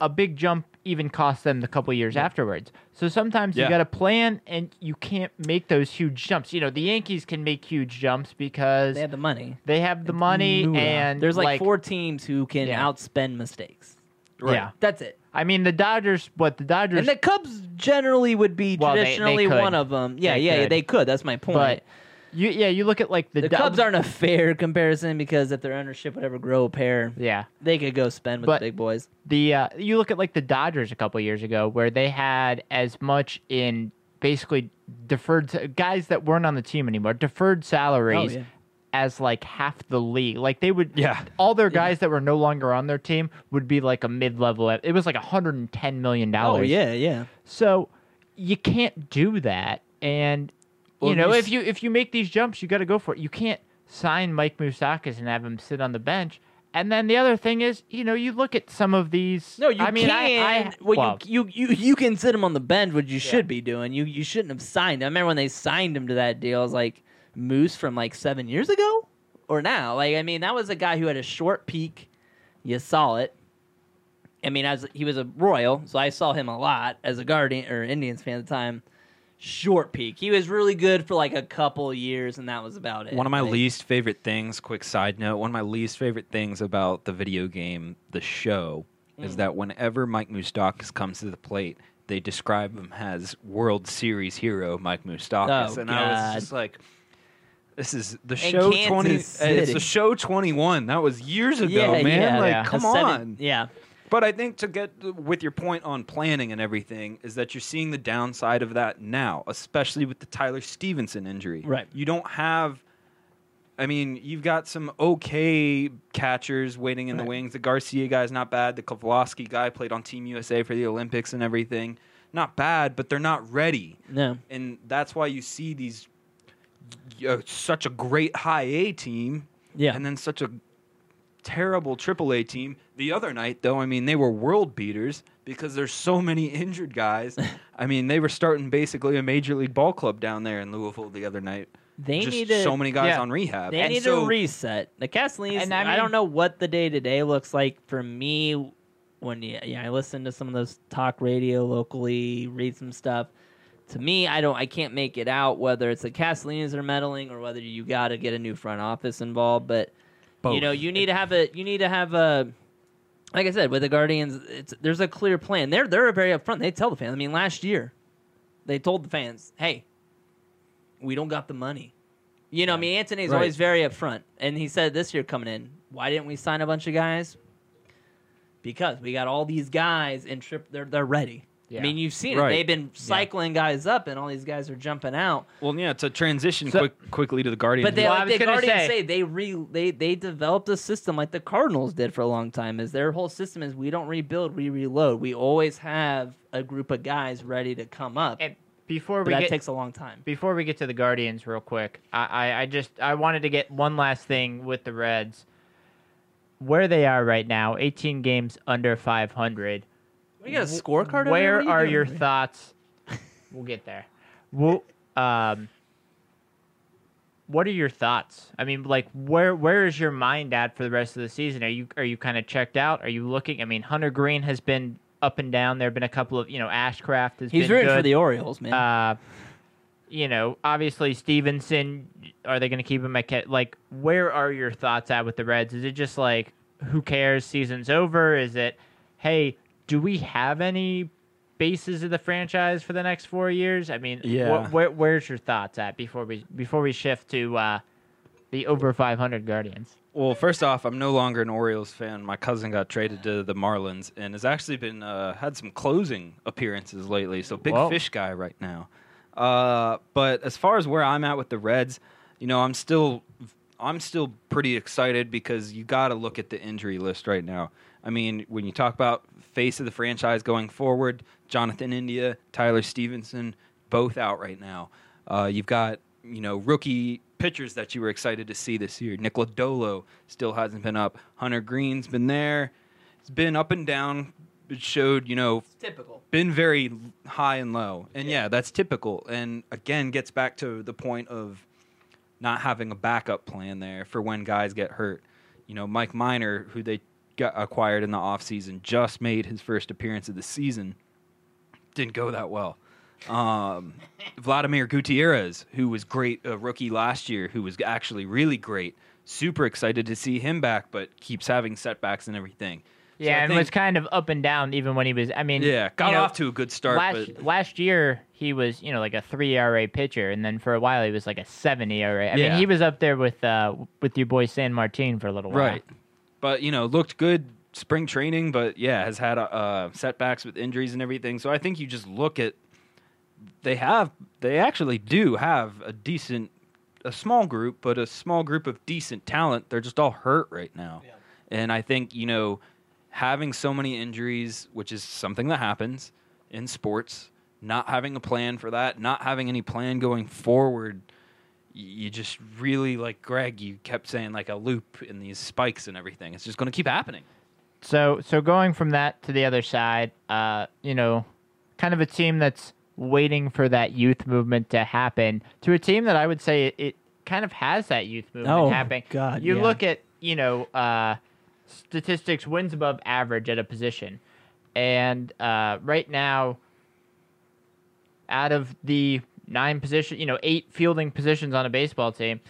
a big jump even cost them the couple years afterwards. So sometimes Yeah. you got to plan, and you can't make those huge jumps. You know, the Yankees can make huge jumps because They have the money. they have the money, Moolah. and there's like, four teams who can Yeah. outspend mistakes. Right. Yeah, That's it. I mean the Dodgers. What the Dodgers? And the Cubs generally would be Well, they- they traditionally could. one of them. Yeah, They yeah, could. they could. That's my point. but you, yeah, you look at like the, the Do- Cubs aren't a fair comparison because if their ownership would ever grow a pair, Yeah, they could go spend with But- the big boys. the uh, you look at like the Dodgers a couple years ago, where they had as much in basically deferred guys that weren't on the team anymore, deferred salaries Oh, yeah. As like half the league. Like they would, Yeah. all their guys that were no longer on their team would be like a mid-level. It was like 110 million oh, dollars. Oh yeah, yeah. So you can't do that, and Well, you know, you if s- you if you make these jumps, you got to go for it. You can't sign Mike Moustakas and have him sit on the bench. And then the other thing is, you know, you look at some of these. No, you I mean, can. I, I, well, well, you, you you you can sit him on the bench, which you should be doing. You you shouldn't have signed. him. I remember when they signed him to that deal. I was like Moose from like seven years ago or now. Like I mean, that was a guy who had a short peak. You saw it. I mean, as he was a Royal, so I saw him a lot as a Guardian or Indians fan at the time. Short peak. He was really good for like a couple years, and that was about it. One of my Like, least favorite things, quick side note, one of my least favorite things about the video game, the show, Mm. is that whenever Mike Moustakas comes to the plate, they describe him as World Series hero Mike Moustakas. Oh, and I was just like, this is the show Kansas 20. uh, It's the show 21. That was years ago, Yeah, man. yeah, like, yeah. come seven- on. yeah. But I think to get with your point on planning and everything is that you're seeing the downside of that now, especially with the Tyler Stephenson injury. Right. You don't have. I mean, you've got some okay catchers waiting in the wings. The Garcia guy's not bad. The Kovlowski guy played on Team USA for the Olympics and everything. Not bad, but they're not ready. No. And that's why you see these uh, such a great high A team Yeah. and then such a terrible AAA team. The other night, though, I mean, they were world beaters because there's so many injured guys. [LAUGHS] I mean, they were starting basically a major league ball club down there in Louisville the other night. They Just need to so many guys yeah. on rehab. They And need so- to reset. The Castellinis, And I I, don't know what the day to day looks like for me when yeah, yeah, I listen to some of those talk radio locally, read some stuff. To me, I don't I can't make it out whether it's the Castellinis are meddling or whether you got to get a new front office involved, but you know, you need to have a you need to have a like I said with the Guardians, it's there's a clear plan. They're they're very upfront. They tell the fans. I mean, last year they told the fans, "Hey, we don't got the money." You know, I mean, Anthony's Right. always very upfront, and he said this year coming in, why didn't we sign a bunch of guys? Because we got all these guys in trip. They're they're ready. Yeah. I mean, you've seen Right. it. They've been cycling guys up, and all these guys are jumping out. Well, yeah, to transition So- quick, quickly to the Guardians. But they, Well, I like was the gonna Guardians say- say, they re they they developed a system like the Cardinals did for a long time. Is their whole system is we don't rebuild, we reload. We always have a group of guys ready to come up. and before But we that get takes a long time. before we get to the Guardians, real quick, I, I, I just I wanted to get one last thing with the Reds. Where they are right now, 18 games under 500. We got a scorecard. over Where there? What are you your doing? thoughts? we'll get there. Well, um, what are your thoughts? I mean, like, where where is your mind at for the rest of the season? Are you are you kind of checked out? Are you looking? I mean, Hunter Greene has been up and down. There have been a couple of you know Ashcraft has He's been rooting good. for the Orioles, man. Uh, you know, obviously Stephenson. Are they going to keep him at ca- like? Where are your thoughts at with the Reds? Is it just like, who cares? Season's over. Is it, hey, do we have any bases of the franchise for the next four years? I mean, Yeah. wh- where, where's your thoughts at before we before we shift to uh, the over 500 Guardians? Well, first off, I'm no longer an Orioles fan. My cousin got traded to the Marlins and has actually been uh, had some closing appearances lately. So big Whoa. fish guy right now. Uh, but as far as where I'm at with the Reds, you know, I'm still I'm still pretty excited because you got to look at the injury list right now. I mean, when you talk about face of the franchise going forward, Jonathan India, Tyler Stephenson, both out right now. Uh, you've got you know rookie pitchers that you were excited to see this year. Nick Lodolo still hasn't been up. Hunter Greene's been there. It's been up and down. It showed you know Typical. been very high and low. And yeah, that's typical. And again, gets back to the point of not having a backup plan there for when guys get hurt. You know, Mike Minor, who they got acquired in the offseason, just made his first appearance of the season. Didn't go that well. Um, [LAUGHS] Vladimir Gutierrez, who was great, a rookie last year, who was actually really great. Super excited to see him back, but keeps having setbacks and everything. Yeah, I and think- was kind of up and down even when he was. I mean, yeah, got you know, off to a good start, last but last year he was you know like a three ERA pitcher, and then for a while he was like a seven ERA. I Yeah. mean, he was up there with uh with your boy Sanmartin for a little while. Right. But you know, looked good spring training, but yeah, has had uh, setbacks with injuries and everything. So I think you just look at they have they actually do have a decent a small group, but a small group of decent talent. They're just all hurt right now. And I think, you know, having so many injuries, which is something that happens in sports, not having a plan for that, not having any plan going forward, you just really like Greg. You kept saying like a loop in these spikes and everything. It's just going to keep happening. So so going from that to the other side, uh, you know, kind of a team that's waiting for that youth movement to happen to a team that I would say it, it kind of has that youth movement Oh, happening. God, you yeah. look at you know uh, statistics wins above average at a position, and uh, right now, out of the nine position, you know, eight fielding positions on a baseball team,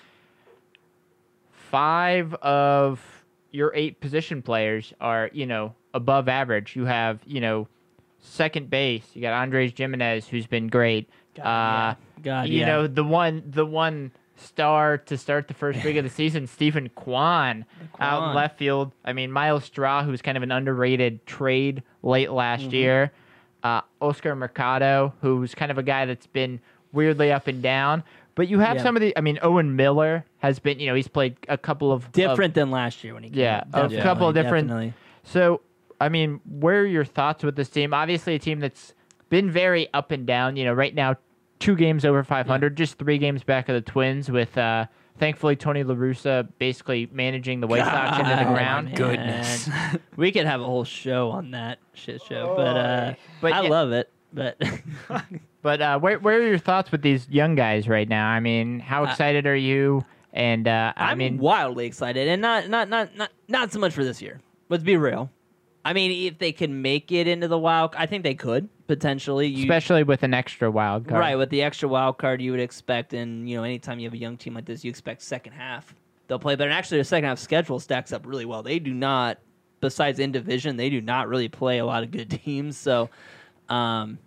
five of your eight position players are, you know, above average. You have, you know, second base. You got Andres Gimenez, who's been great. God, uh, yeah. God, you yeah. know, the one, the one star to start the first week of the season, [LAUGHS] Steven Kwan, out in left field. I mean, Myles Straw, who's kind of an underrated trade late last Mm-hmm. year. Uh, Oscar Mercado, who's kind of a guy that's been weirdly up and down. But you have Yeah. some of the. I mean, Owen Miller has been. You know, he's played a couple of of- different than last year when he came Yeah, a couple of different- definitely. So, I mean, where are your thoughts with this team? Obviously, a team that's been very up and down. You know, right now, two games over 500, just three games back of the Twins. With uh, thankfully Tony La Russa basically managing the White Sox into the [LAUGHS] God, ground. man. Goodness. [LAUGHS] we could have a whole show on that shit show, but uh, But I yeah- love it. But [LAUGHS] But uh, where where are your thoughts with these young guys right now? I mean, how excited are you? And uh, I I'm mean, wildly excited, and not not not not not so much for this year. Let's be real. I mean, if they can make it into the wild, I think they could potentially. You, especially with an extra wild card. right with the extra wild card, you would expect, and you know, anytime you have a young team like this, you expect second half they'll play better. And actually, their second half schedule stacks up really well. They do not, besides in division, they do not really play a lot of good [LAUGHS] teams. So, um,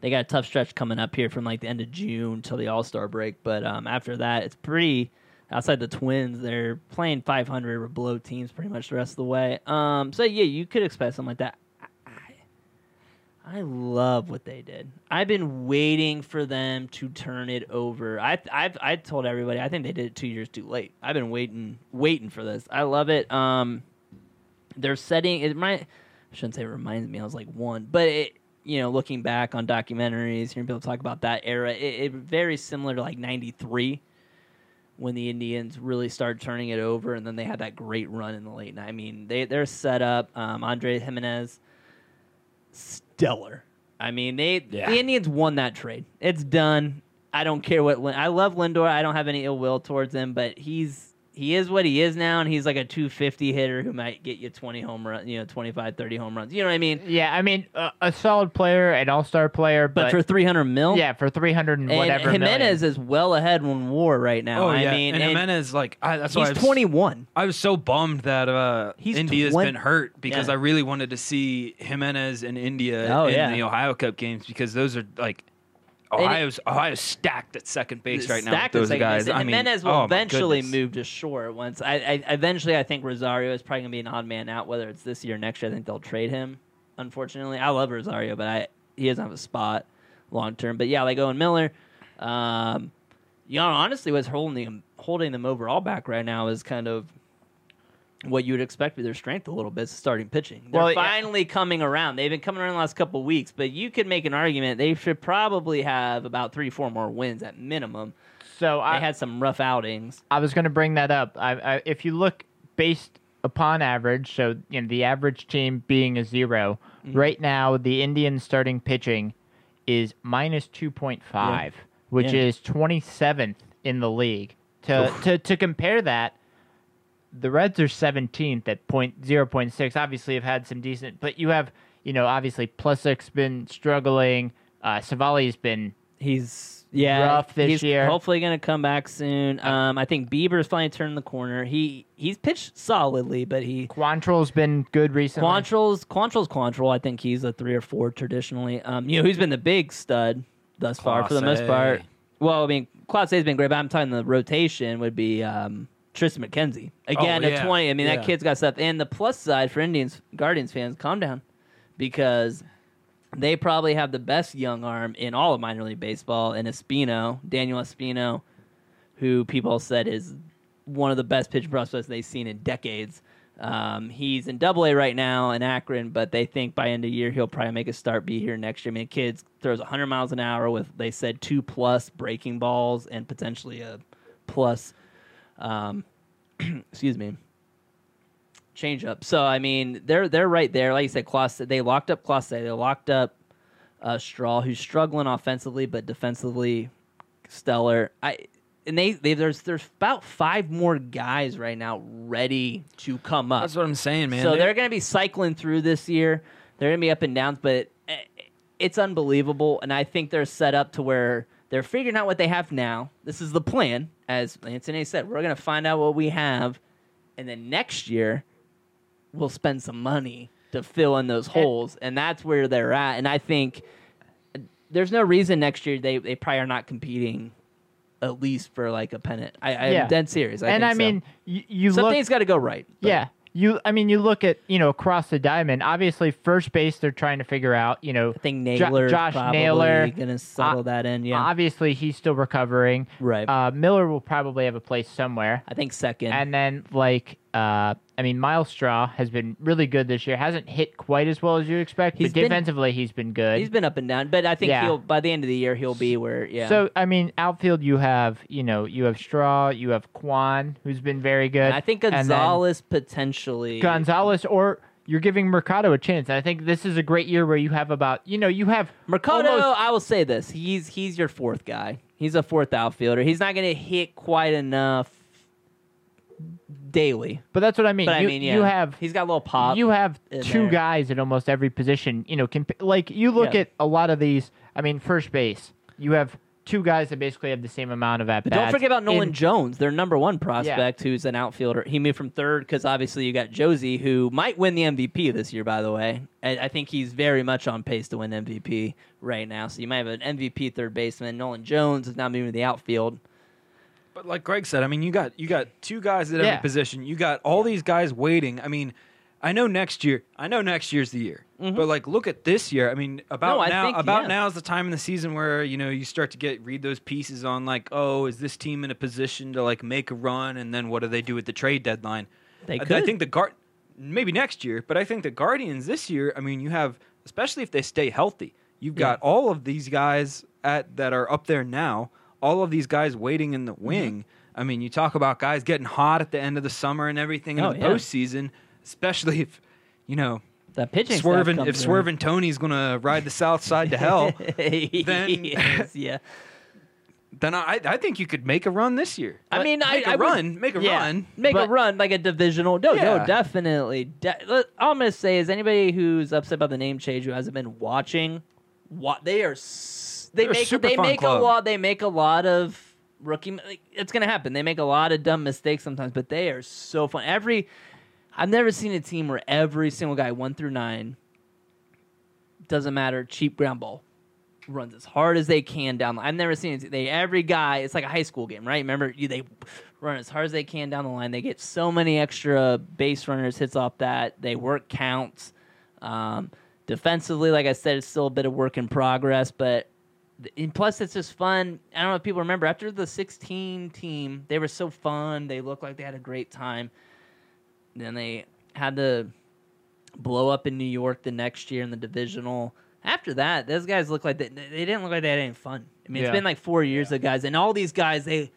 they got a tough stretch coming up here from like the end of June till the All Star break. But um, after that, it's pretty. Outside the Twins, they're playing 500 or below teams pretty much the rest of the way. Um, so yeah, you could expect something like that. I, love what they did. I've been waiting for them to turn it over. I I've I told everybody I think they did it two years too late. I've been waiting waiting for this. I love it. Um, they're setting it. Might I shouldn't say it reminds me. I was like one, but it you know looking back on documentaries, hearing people talk about that era, it, it very similar to like '93 when the Indians really started turning it over, and then they had that great run in the late night. I mean, they they're set up. Um, Andre Gimenez, stellar. I mean, they Yeah. the Indians won that trade. It's done. I don't care what Lin- I love Lindor. I don't have any ill will towards him, but he's he is what he is now, and he's like a 250 hitter who might get you 20 home runs, you know, 25, 30 home runs. You know what I mean? Yeah, I mean, uh, a solid player, an all-star player, But, but, for 300 mil, yeah, for 300 and and whatever Gimenez million. is well ahead in WAR right now. Oh I yeah, mean, and and Gimenez like I, that's why he's I was, 21. I was so bummed that uh, He's India's 20 been hurt because Yeah. I really wanted to see Gimenez and India Oh, in yeah. the Ohio Cup games because those are like And it- Ohio's Ohio's stacked at second base right now with those guys. base. And I mean, Gimenez will oh, eventually move to short once. I, I eventually I think Rosario is probably gonna be an odd man out, whether it's this year or next year. I think they'll trade him. Unfortunately, I love Rosario, but I he doesn't have a spot long term. But yeah, like Owen Miller, um, you know, honestly, what's holding them holding them overall back right now is kind of what you would expect with their strength a little bit, starting pitching. They're Well, yeah. finally coming around. They've been coming around the last couple of weeks, but you could make an argument they should probably have about three, four more wins at minimum. so They I, had some rough outings. I was going to bring that up. I, I, if you look based upon average, so you know the average team being a 0 Mm-hmm. right now the Indians starting pitching is minus two point five, which Yeah. is twenty seventh in the league. To, to to compare that, the Reds are seventeenth at point zero point six. Obviously, have had some decent, but you have you know obviously Plesac's been struggling. Uh, Civale's been He's yeah Rough this he's year. Hopefully, going to come back soon. Um, I think Bieber's finally turned the corner. He he's pitched solidly, but he Quantrill's been good recently. Quantrill's Quantrill's Quantrill. I think he's a three or four traditionally. Um, you know who's been the big stud thus far for the most Clase. part. Well, I mean, Clase's been great, but I'm talking the rotation would be um, Triston McKenzie again Oh, at yeah. 20. I mean, Yeah. that kid's got stuff. And the plus side for Indians Guardians fans, calm down, because they probably have the best young arm in all of minor league baseball in Espino, Daniel Espino, who people said is one of the best pitch prospects they've seen in decades. Um, he's in Double A right now in Akron, but they think by end of year he'll probably make a start. Be here next year. I mean, kids throws 100 miles an hour with they said two plus breaking balls and potentially a plus. Um, [CLEARS THROAT] excuse me. Change up. So I mean, they're they're right there. Like you said, Clase they locked up Clase They locked up uh, Straw, who's struggling offensively, but defensively stellar. I and they, they there's there's about five more guys right now ready to come up. That's what I'm saying, man. so They- they're going to be cycling through this year. They're going to be up and downs, but eh, it's unbelievable. And I think they're set up to where they're figuring out what they have now. This is the plan, as Anthony said. We're going to find out what we have, and then next year we'll spend some money to fill in those holes, and that's where they're at. And I think uh, there's no reason next year they they probably are not competing. At least for like a pennant, I, I'm Yeah. dead serious. I and I so. mean, you, you something's got to go right. but- Yeah. You, I mean, you look at you know across the diamond. Obviously, first base they're trying to figure out. You know, I think Jo- Naylor's Josh Naylor, gonna settle uh, that in. Yeah, obviously he's still recovering. right. Uh, Miller will probably have a place somewhere. I think second. And then like, uh, I mean, Myles Straw has been really good this year. Hasn't hit quite as well as you expect, He's but been- defensively he's been good. He's been up and down, but I think Yeah. he'll by the end of the year he'll be where. Yeah. So I mean, outfield you have you know you have Straw, you have Kwan, who's been very good. And I think Gonzalez potentially. Gonzalez, or you're giving Mercado a chance. And I think this is a great year where you have about you know you have Mercado, almost- I will say this: he's he's your fourth guy. He's a fourth outfielder. He's not going to hit quite enough daily, but that's what I mean. but you, I mean, yeah, you have he's got a little pop. you have two there. guys at almost every position. You know, comp- like you look Yeah. at a lot of these. I mean, first base, you have two guys that basically have the same amount of at bats. don't forget about Nolan In- Jones, their number one prospect, who's an outfielder. He moved from third because obviously you got Josie, who might win the MVP this year. By the way, I, I think he's very much on pace to win MVP right now. So you might have an MVP third baseman. Nolan Jones is now moving to the outfield. But like Greg said, I mean, you got you got two guys at Yeah. every position. You got all these guys waiting. I mean, I know next year. I know next year's the year. But like, look at this year. I mean, about Mm-hmm. No, I now. think, about yeah. now is the time in the season where you know you start to get read those pieces on like, oh, is this team in a position to like make a run, and then what do they do at the trade deadline? They I, I think the guard maybe next year, but I think the Guardians this year. I mean, you have especially if they stay healthy. You've got all of these guys at that are up there now. All of these guys waiting in the Mm-hmm. wing. I mean, you talk about guys getting hot at the end of the summer and everything in Oh, the yeah. postseason, especially if you know That pitching swerving if swerving Tony's gonna ride the south side to hell. [LAUGHS] then- Yes, [LAUGHS] yeah. then I I think you could make a run this year. I Let- mean, make I- a I would- run, make a yeah. run. Make a run like a divisional. No, no, definitely. De- all I'm gonna say is anybody who's upset about the name change who hasn't been watching, what they are, they They're make super they fun make club. a lot. They make a lot of rookie. Like, it's gonna happen. They make a lot of dumb mistakes sometimes, but they are so fun. Every I've never seen a team where every single guy one through nine doesn't matter cheap ground ball runs as hard as they can down. the I've never seen it. They every guy. It's like a high school game, right? Remember, you, they run as hard as they can down the line. They get so many extra base runners hits off that. They work counts. Um, defensively, like I said, it's still a bit of work in progress, but. And plus, it's just fun. I don't know if people remember after the 16 team, they were so fun. They looked like they had a great time. Then they had to blow up in New York the next year in the divisional. After that, those guys look like they, they didn't look like they had any fun. I mean, Yeah. it's been like four years of guys, and all these guys they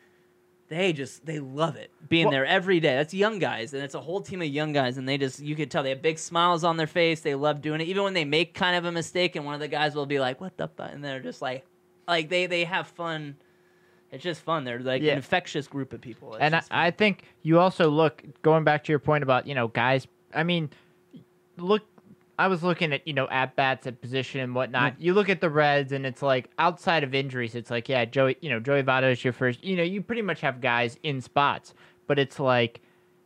they just they love it being Well- there every day. That's young guys, and it's a whole team of young guys, and they just you could tell they have big smiles on their face. They love doing it, even when they make kind of a mistake, and one of the guys will be like, "What the?" fu-" and they're just like, like they they have fun. It's just fun. They're like Yeah. an infectious group of people. It's and I, just fun. I think you also look going back to your point about you know guys. I mean, look. I was looking at you know at bats at position and whatnot. Mm. You look at the Reds and it's like outside of injuries, it's like yeah, Joey. You know Joey Votto is your first. You know you pretty much have guys in spots, but it's like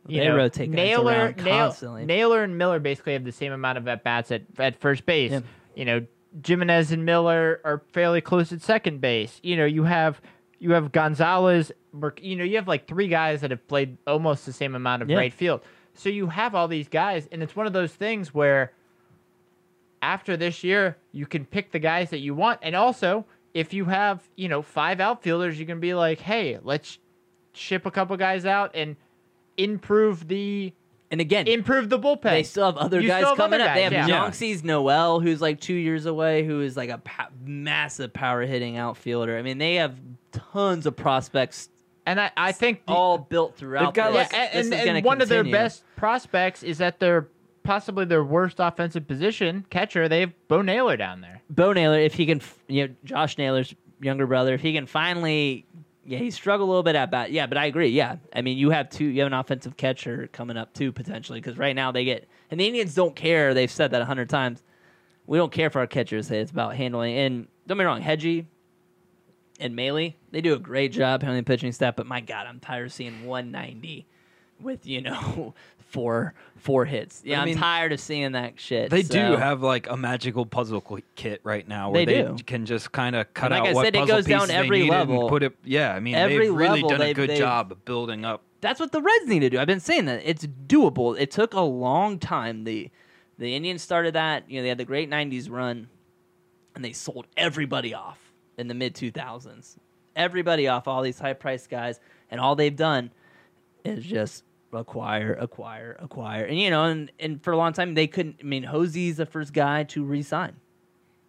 you They know rotate guys Naylor, around Nail- constantly. Naylor and Miller basically have the same amount of at bats at at first base. Yeah. You know Gimenez and Miller are fairly close at second base. You know you have you have Gonzalez. You know you have like three guys that have played almost the same amount of Yeah. right field. So you have all these guys, and it's one of those things where after this year, you can pick the guys that you want. And also, if you have, you know, five outfielders, you can be like, hey, let's ship a couple guys out and improve the And again, improve the bullpen. they still have other You guys have coming other up. They guys, have yeah. Jhonkensy Noel, who's like two years away, who is like a pa- massive power hitting outfielder. I mean, they have tons of prospects and I, I think the- all built throughout. got, this. yeah, and, This and, is and one of their best prospects is at their possibly their worst offensive position catcher. They have Bo Naylor down there. Bo Naylor, if he can, you know, Josh Naylor's younger brother, if he can finally, yeah, he struggled a little bit at bat. Yeah, but I agree. Yeah, I mean, you have two, you have an offensive catcher coming up too potentially because right now they get, and the Indians don't care. They've said that a hundred times. We don't care for our catchers. It's about handling. And don't be wrong, Hedgie and Maile, they do a great job handling pitching staff. But my God, I'm tired of seeing 190 with you know four four hits. Yeah, I I'm mean, tired of seeing that shit. They so- do have like a magical puzzle kit right now where They they, do. can just kind of cut And like out I what said, it goes down every level. put it. Yeah, I mean Every they've really done a good job of building up. That's what the Reds need to do. I've been saying that it's doable. It took a long time. The the Indians started that. You know, they had the great '90s run, and they sold everybody off in the mid 2000s. Everybody off, all these high priced guys, and all they've done is just acquire, acquire, acquire, and you know, and, and for a long time they couldn't. I mean, Hosey's the first guy to resign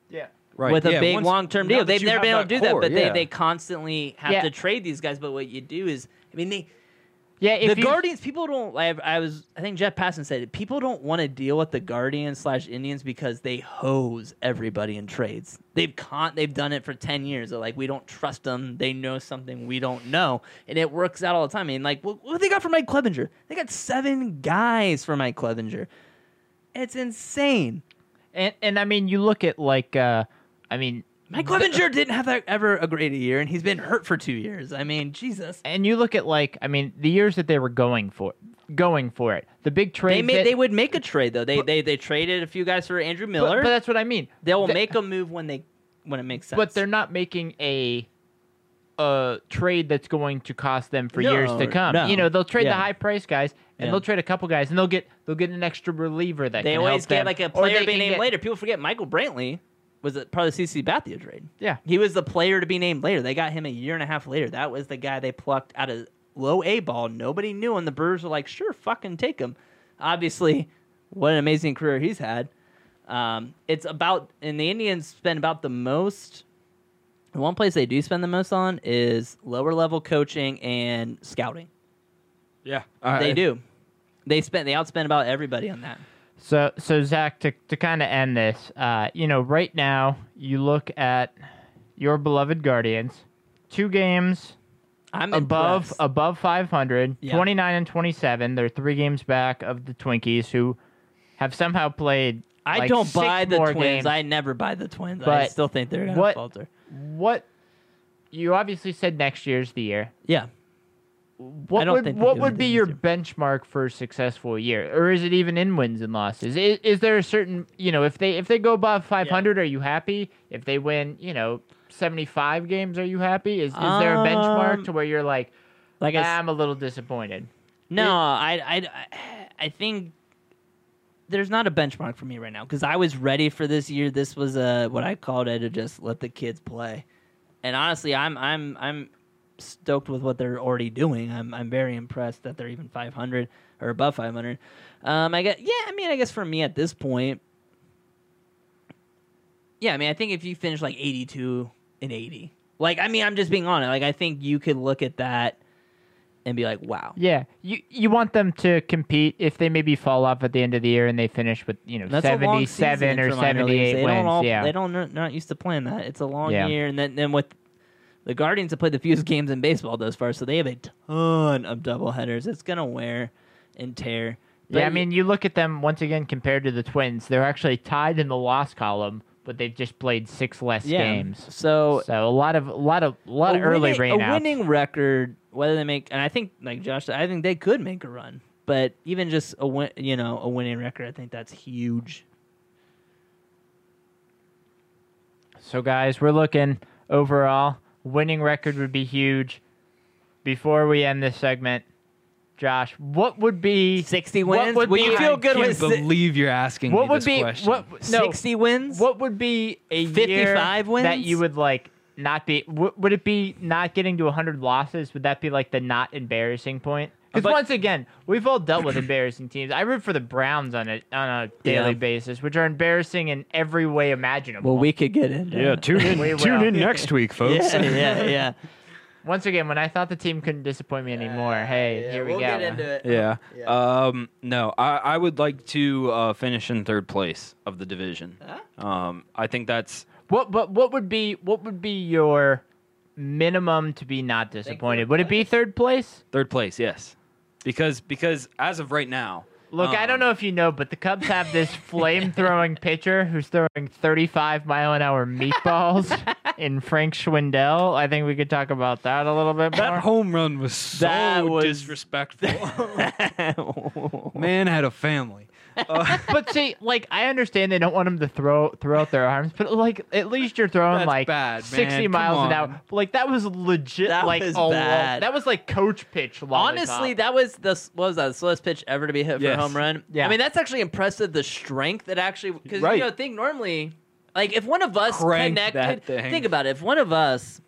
Yeah. Right. with a big long term deal. They've never been able to do that, but yeah. they, they constantly have Yeah. to trade these guys. But what you do is, I mean, they Yeah. If the you, Guardians, people don't. I, I was, I think Jeff Passan said it. People don't want to deal with the Guardians slash Indians because they hose everybody in trades. They've con, they've done it for ten years. They're like, we don't trust them. They know something we don't know, and it works out all the time. I mean, like, what, what they got for Mike Clevinger? They got seven guys for Mike Clevinger. It's insane. and and I mean, you look at like, uh, I mean, Mike Clevinger didn't have that ever a great year, and he's been hurt for two years. I mean, Jesus. and you look at like, I mean, the years that they were going for, going for it, the big trade. They made, they would make a trade though. They they they traded a few guys for Andrew Miller. but that's what I mean. They will Th- make a move when they when it makes sense. but they're not making a a trade that's going to cost them for No, years to come. no. You know, they'll trade Yeah. the high price guys and Yeah. they'll trade a couple guys and they'll get they'll get an extra reliever that they always get them. like a player they to be named get- later. People forget Michael Brantley was it probably the CC Sabathia trade. Yeah. He was the player to be named later. They got him a year and a half later. That was the guy they plucked out of low A ball. Nobody knew, and the Brewers were like, "Sure, fucking take him." Obviously, what an amazing career he's had. Um, it's about, and the Indians spend about the most. The one place they do spend the most on is lower level coaching and scouting. Yeah, they do. They spend they outspend about everybody on that. So, so Zach, to to kind of end this, uh, you know, right now you look at your beloved Guardians, two games I'm above impressed. above 500, Yeah. 29 and 27. They're three games back of the Twinkies, who have somehow played. I like, don't buy the twins. games. I never buy the twins. I still think they're gonna falter. What you obviously said next year's the year. Yeah, What would what would be your benchmark for a successful year, or is it even in wins and losses? Is, is there a certain you know if they if they go above 500, are you happy? If they win, you know, 75 games, are you happy? Is is there a benchmark Um, to where you're like, like s- I'm a little disappointed? no, I, I, I think there's not a benchmark for me right now because I was ready for this year. This was a what I called it to just let the kids play, and honestly, I'm I'm I'm stoked with what they're already doing. I'm I'm very impressed that they're even 500 or above 500. Um, I get yeah. I mean, I guess for me at this point, yeah. I mean, I think if you finish like 82 and 80, like I mean, I'm just being honest. Like I think you could look at that and be like, wow. Yeah, you you want them to compete if they maybe fall off at the end of the year and they finish with you know That's 77 or for minor 78 They wins. don't all, yeah, they don't they're not used to playing that. It's a long Yeah. year, and then then with the Guardians have played the fewest games in baseball thus far, so they have a ton of doubleheaders. It's gonna wear and tear. yeah. I mean, you look at them once again compared to the Twins. They're actually tied in the loss column, but they've just played six less yeah. games. So So a lot of a lot of a lot a of early winning, rainouts. a winning record, whether they make, and I think like Josh, I think they could make a run. But even just a win, you know, a winning record, I think that's huge. So guys, we're looking overall. Winning record would be huge. Before we end this segment, Josh, what would be Sixty what wins. would Would be- you feel I good can't with believe you're asking what me would this be question. what no sixty wins? what would be a 55 year that you would like not be w- would it be not getting to 100 losses would that be like the not embarrassing point Because once again, we've all dealt with embarrassing teams. I root for the Browns on a on a daily Yeah. basis, which are embarrassing in every way imaginable. Well, we could get into Yeah, it. tune in. [LAUGHS] We tune in next week, folks. Yeah, yeah, yeah. [LAUGHS] once again, when I thought the team couldn't disappoint me anymore, hey, Yeah, here we we'll go. get into it. Yeah. [LAUGHS] Yeah. Um, no, I, I would like to uh, finish in third place of the division. Huh? Um, I think that's What but what would be what would be your minimum to be not disappointed? Would it be third place? third place. Yes, because because as of right now, Look, I don't Um, know if you know, but the Cubs have this [LAUGHS] flame throwing pitcher who's throwing 35 mile an hour meatballs [LAUGHS] in Frank Schwindel. I think we could talk about that a little bit that more. home run was so That was- disrespectful. [LAUGHS] Man had a family. Uh, [LAUGHS] but see, like I understand they don't want him to throw throw out their arms, but like at least you're throwing That's like bad, 60 man. Come miles an hour. But, like that was legit. That like was a lo- bad. that was like coach pitch. lollipop. Honestly, that was the what was that the slowest pitch ever to be hit for Yes. a home run. Yeah. I mean that's actually impressive. The strength that actually because Right. you know think normally like if one of us Crank connected, think about it. If one of us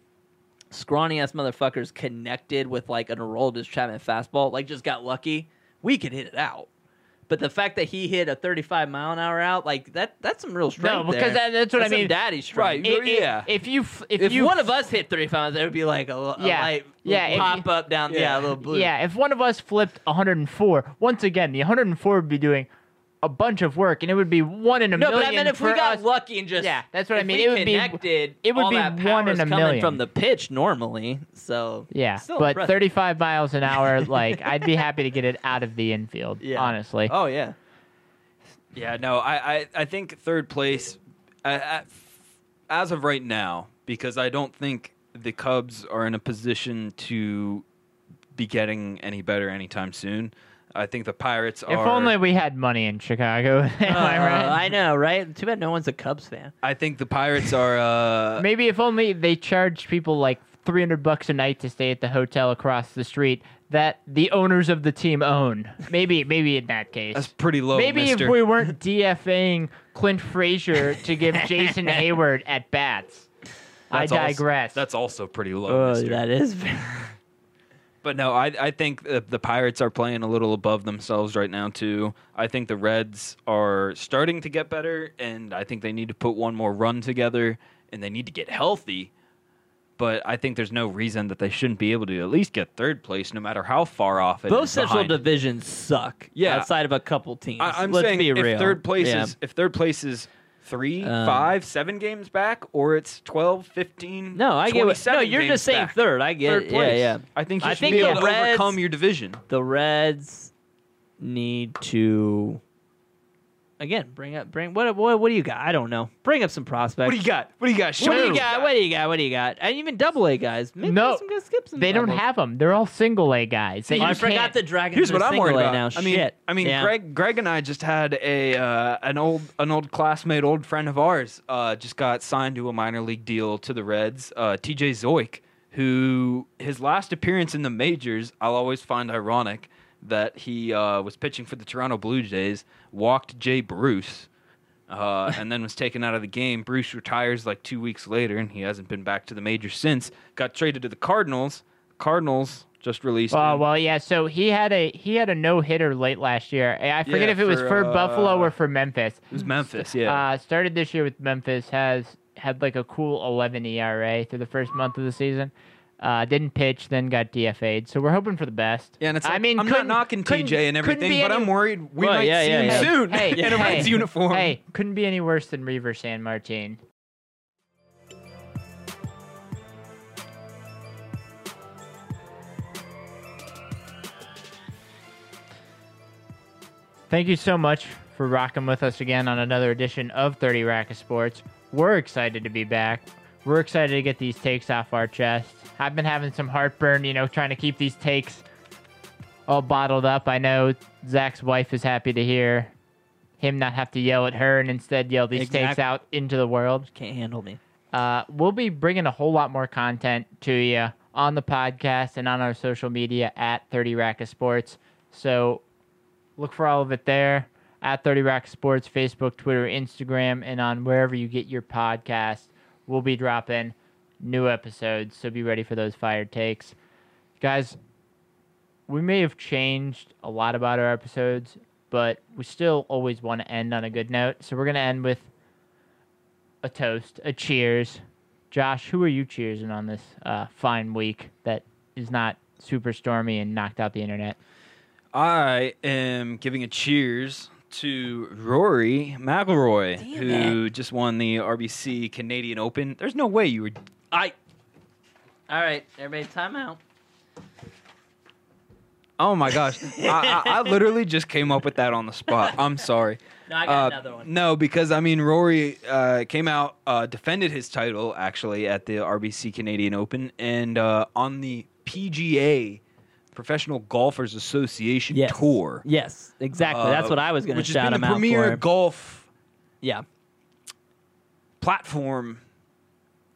scrawny ass motherfuckers connected with like an Aroldis Chapman fastball, like just got lucky, we could hit it out. But the fact that he hit a 35 mile an hour out, like that, that's some real strength. no, because there. that, that's what That's I mean. daddy strength. Right. It- it- Yeah. If you if, If you one of us hit 35 miles, it would be like a, a Yeah, light yeah, pop you- up down, yeah, Yeah. a little blue. Yeah, if one of us flipped 104, once again, the 104 would be doing a bunch of work, and it would be one in a No, million. but I mean, if we got us. lucky and just Yeah, that's what I mean. we It would be- connected, it would be one in a coming million. from the pitch normally. So Yeah, Still but impressive. 35 miles an hour, [LAUGHS] like I'd be happy to get it out of the infield. Yeah. honestly. Oh yeah, Yeah, no, I, I, I think third place, uh, uh, as of right now, because I don't think the Cubs are in a position to be getting any better anytime soon. I think the Pirates are. If only we had money in Chicago. [LAUGHS] Am I Uh, right? I know, right? Too bad no one's a Cubs fan. I think the Pirates are. Uh, Maybe if only they charged people like 300 bucks a night to stay at the hotel across the street that the owners of the team own. Maybe, maybe in that case. that's pretty low. Maybe mister. if we weren't [LAUGHS] DFAing Clint Frazier to give [LAUGHS] Jason Heyward at bats. I That's also- digress. that's also pretty low. Oh, mister. that is. But no, I I think the, the Pirates are playing a little above themselves right now too. I think the Reds are starting to get better, and I think they need to put one more run together, and they need to get healthy. But I think there's no reason that they shouldn't be able to at least get third place, no matter how far off it Both is Central behind. divisions suck. Yeah. outside of a couple teams. I, I'm Let's saying be if real. third place Yeah. is if third place is three, Um, five, seven games back, or it's 12, 15, No, I get what. No, you're just saying back. third. I get Third it. place. Yeah, yeah. I think you I should think be able to Reds- overcome your division. The Reds need to again bring up bring what what what do you got? I don't know. Bring up some prospects. What do you got? What do you got? Show What do me you got? What do you got? What do you got? And even double A guys. Maybe No, some guys skip some they don't have them. They're all single A guys. That Oh, I forgot can't- the Dragons. Here's what I'm worried about. now. I mean, Shit. I mean, Yeah. Greg, Greg and I just had a uh, an old an old classmate, old friend of ours, uh, just got signed to a minor league deal to the Reds. Uh, T.J. Zeuch, who his last appearance in the majors, I'll always find ironic that he uh, was pitching for the Toronto Blue Jays, walked Jay Bruce. Uh, and then was taken out of the game. Bruce retires like two weeks later, and he hasn't been back to the majors since. Got traded to the Cardinals. Cardinals just released. Oh him. well, yeah. So he had a he had a no hitter late last year. I forget Yeah, if it was for, for Buffalo uh, or for Memphis. It was Memphis, yeah. Uh, started this year with Memphis. Has had like a cool 11 ERA through the first month of the season. Uh, didn't pitch, then got DFA'd. So we're hoping for the best. Yeah, and it's I mean, I'm not knocking TJ and everything, but any- I'm worried we Well, might yeah, see yeah, him yeah. soon Hey, [LAUGHS] in a Reds uniform. Hey, couldn't be any worse than Reiver Sanmartin. Thank you so much for rocking with us again on another edition of 30 Rack of Sports. We're excited to be back. We're excited to get these takes off our chest. I've been having some heartburn, you know, trying to keep these takes all bottled up. I know Zach's wife is happy to hear him not have to yell at her and instead yell these takes out into the world. Can't handle me. Uh, we'll be bringing a whole lot more content to you on the podcast and on our social media at 30 Rack of Sports. So look for all of it there at 30 Rack of Sports, Facebook, Twitter, Instagram, and on wherever you get your podcast. We'll be dropping new episodes, so be ready for those fired takes. Guys, we may have changed a lot about our episodes, but we still always want to end on a good note. So we're gonna end with a toast, a cheers. Josh, who are you cheersing on this uh, fine week that is not super stormy and knocked out the internet? I am giving a cheers to Rory McIlroy, Damn who just won the RBC Canadian Open. There's no way you were. I. All right, everybody, time out. Oh my gosh, I, I, I [LAUGHS] literally just came up with that on the spot. I'm sorry. No, I got Uh, another one. No, because I mean Rory uh, came out, uh, defended his title actually at the RBC Canadian Open, and uh, on the PGA Professional Golfers Association Yes. tour. Yes, exactly. That's uh, what I was going to which has shout been the out premier for. golf yeah, platform.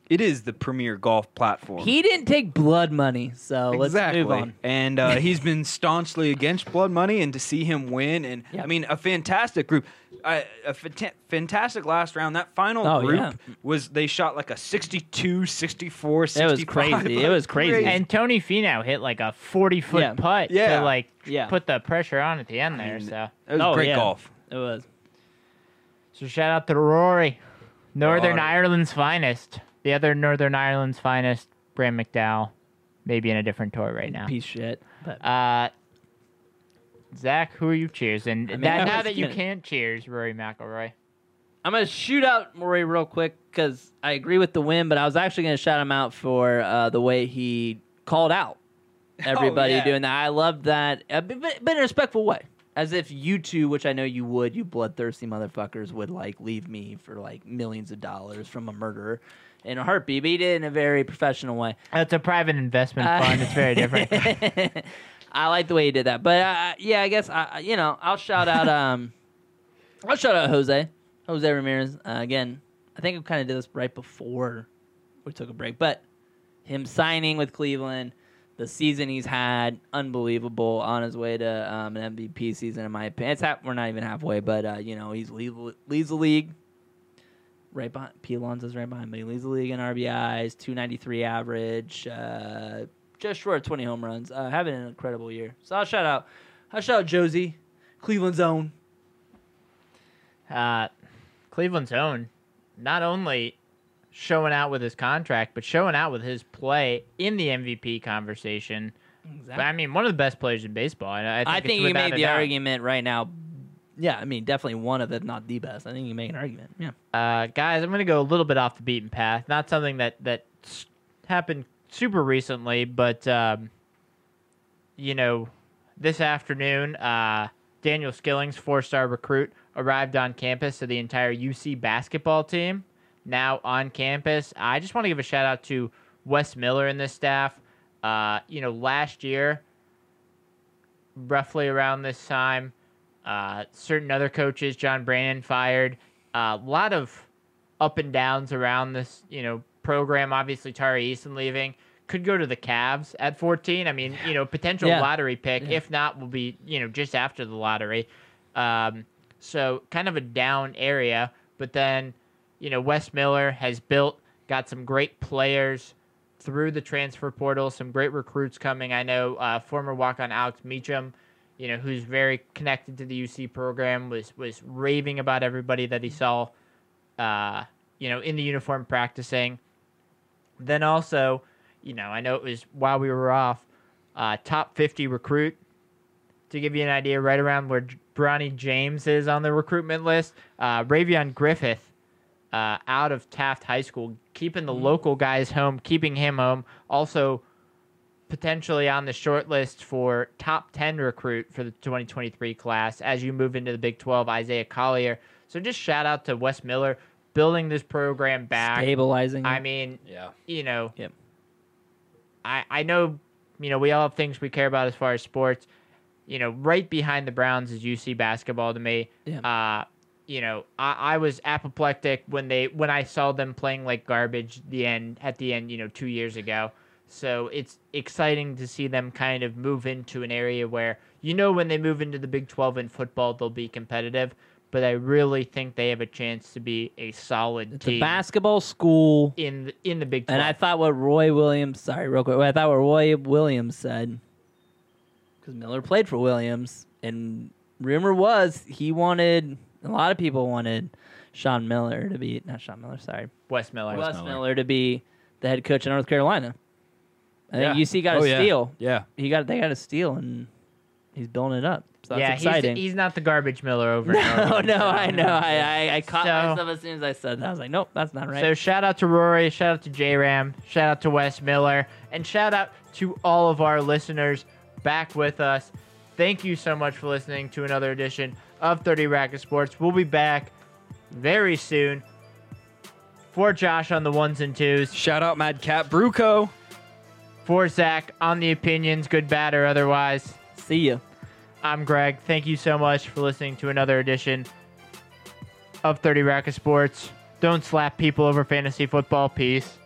It is the premier golf platform. he didn't take blood money, so exactly. let's move on. And uh, [LAUGHS] he's been staunchly against blood money, and to see him win, and Yeah. I mean, a fantastic group, uh, a fanta- fantastic last round. That final Oh, group yeah. was they shot like a 62, 64, It was crazy. It was [LAUGHS] crazy. And Tony Finau hit like a 40 foot Yeah. putt Yeah. to like Yeah. put the pressure on at the end there. mean, So, It was Oh, great yeah. golf. It was. so shout out to Rory, Northern Rory. Ireland's finest, the other Northern Ireland's finest, Brand McDowell, maybe in a different tour right now. Piece of shit. But Uh, Zach, who are you cheersing? I mean, that, I now that you gonna- can't cheers Rory McIlroy. I'm gonna shoot out Murray real quick because I agree with the win, but I was actually gonna shout him out for uh, the way he called out [LAUGHS] everybody yeah. doing that. I loved that, uh, but in a respectful way, as if you two, which I know you would, you bloodthirsty motherfuckers, would like leave me for like millions of dollars from a murderer in a heartbeat. But he did it in a very professional way. That's a private investment Uh, fund. It's very different. [LAUGHS] I like the way he did that, but uh, yeah, I guess I, you know I'll shout out. Um, [LAUGHS] I'll shout out Jose, Jose Ramirez. Uh, again, I think I kind of did this right before we took a break, but him signing with Cleveland, the season he's had, unbelievable. On his way to um, an MVP season, in my opinion. It's half, we're not even halfway, but uh, you know he's lead, leads the league. Right behind P. Alonso's right behind, but he leads the league in RBIs, two ninety three average. Uh, just short of 20 home runs. Uh, having an incredible year. So I'll shout out, I'll shout out Josie, Cleveland's own. uh, Cleveland's own, not only showing out with his contract, but showing out with his play in the MVP conversation. But, I mean, one of the best players in baseball. and I think, I think you made the doubt. argument right now. Yeah, I mean, definitely one of, if not the best. I think you make an argument. Yeah. Uh, guys, I'm going to go a little bit off the beaten path. Not something that that happened super recently, but um, you know, this afternoon, uh, Daniel Skillings, four-star recruit, arrived on campus. So the entire UC basketball team now on campus. I just want to give a shout out to Wes Miller and this staff. Uh, you know, last year, roughly around this time, uh, certain other coaches, John Brannen fired. A lot of up and downs around this, you know, program. Obviously, Tari Eason leaving could go to the Cavs at 14. I mean, you know, potential Yeah. lottery pick. Yeah. If not, will be you know just after the lottery. Um, so kind of a down area. But then, you know, Wes Miller has built, got some great players through the transfer portal, some great recruits coming. I know uh, former walk-on Alex Meacham, you know, who's very connected to the UC program, was was raving about everybody that he saw, uh, you know, in the uniform practicing. Then also, you know, I know it was while we were off, uh, top 50 recruit. To give you an idea, right around where Bronny James is on the recruitment list, uh, Rayvon Griffith uh, out of Taft High School, keeping the local guys home, keeping him home. Also, potentially on the short list for top 10 recruit for the 2023 class as you move into the Big 12, Isaiah Collier. So just shout out to Wes Miller building this program back. Stabilizing. I mean, Yeah. you know, Yep. I I know, you know, we all have things we care about as far as sports. You know, right behind the Browns is UC basketball to me. Yeah. Uh, you know, I, I was apoplectic when they when I saw them playing like garbage the end at the end, you know, two years ago. So it's exciting to see them kind of move into an area where you know when they move into the Big Twelve in football they'll be competitive. But I really think they have a chance to be a solid it's a basketball school. in the, in the Big Twelve. And I thought what Roy Williams, sorry, real quick, I thought what Roy Williams said because Miller played for Williams, and rumor was he wanted a lot of people wanted Sean Miller to be not Sean Miller, sorry, Wes Miller. Wes Miller. Miller. to be the head coach of North Carolina. I Yeah. think UC got Oh, a yeah. steal. Yeah. He got they got a steal, and he's building it up. So that's yeah, exciting. he's he's not the garbage Miller over. [LAUGHS] in no, Northern, no, I know. I, I, I caught So- myself as soon as I said that. I was like, nope, that's not right. So shout out to Rory, shout out to J Ram, shout out to Wes Miller, and shout out to all of our listeners back with us. Thank you so much for listening to another edition of 30 Racket Sports. We'll be back very soon. For Josh on the ones and twos, Shout out Madcap Bruco. For Zach on the opinions, good, bad, or otherwise. See ya. I'm Greg. Thank you so much for listening to another edition of 30 Racket Sports. Don't slap people over fantasy football. Peace.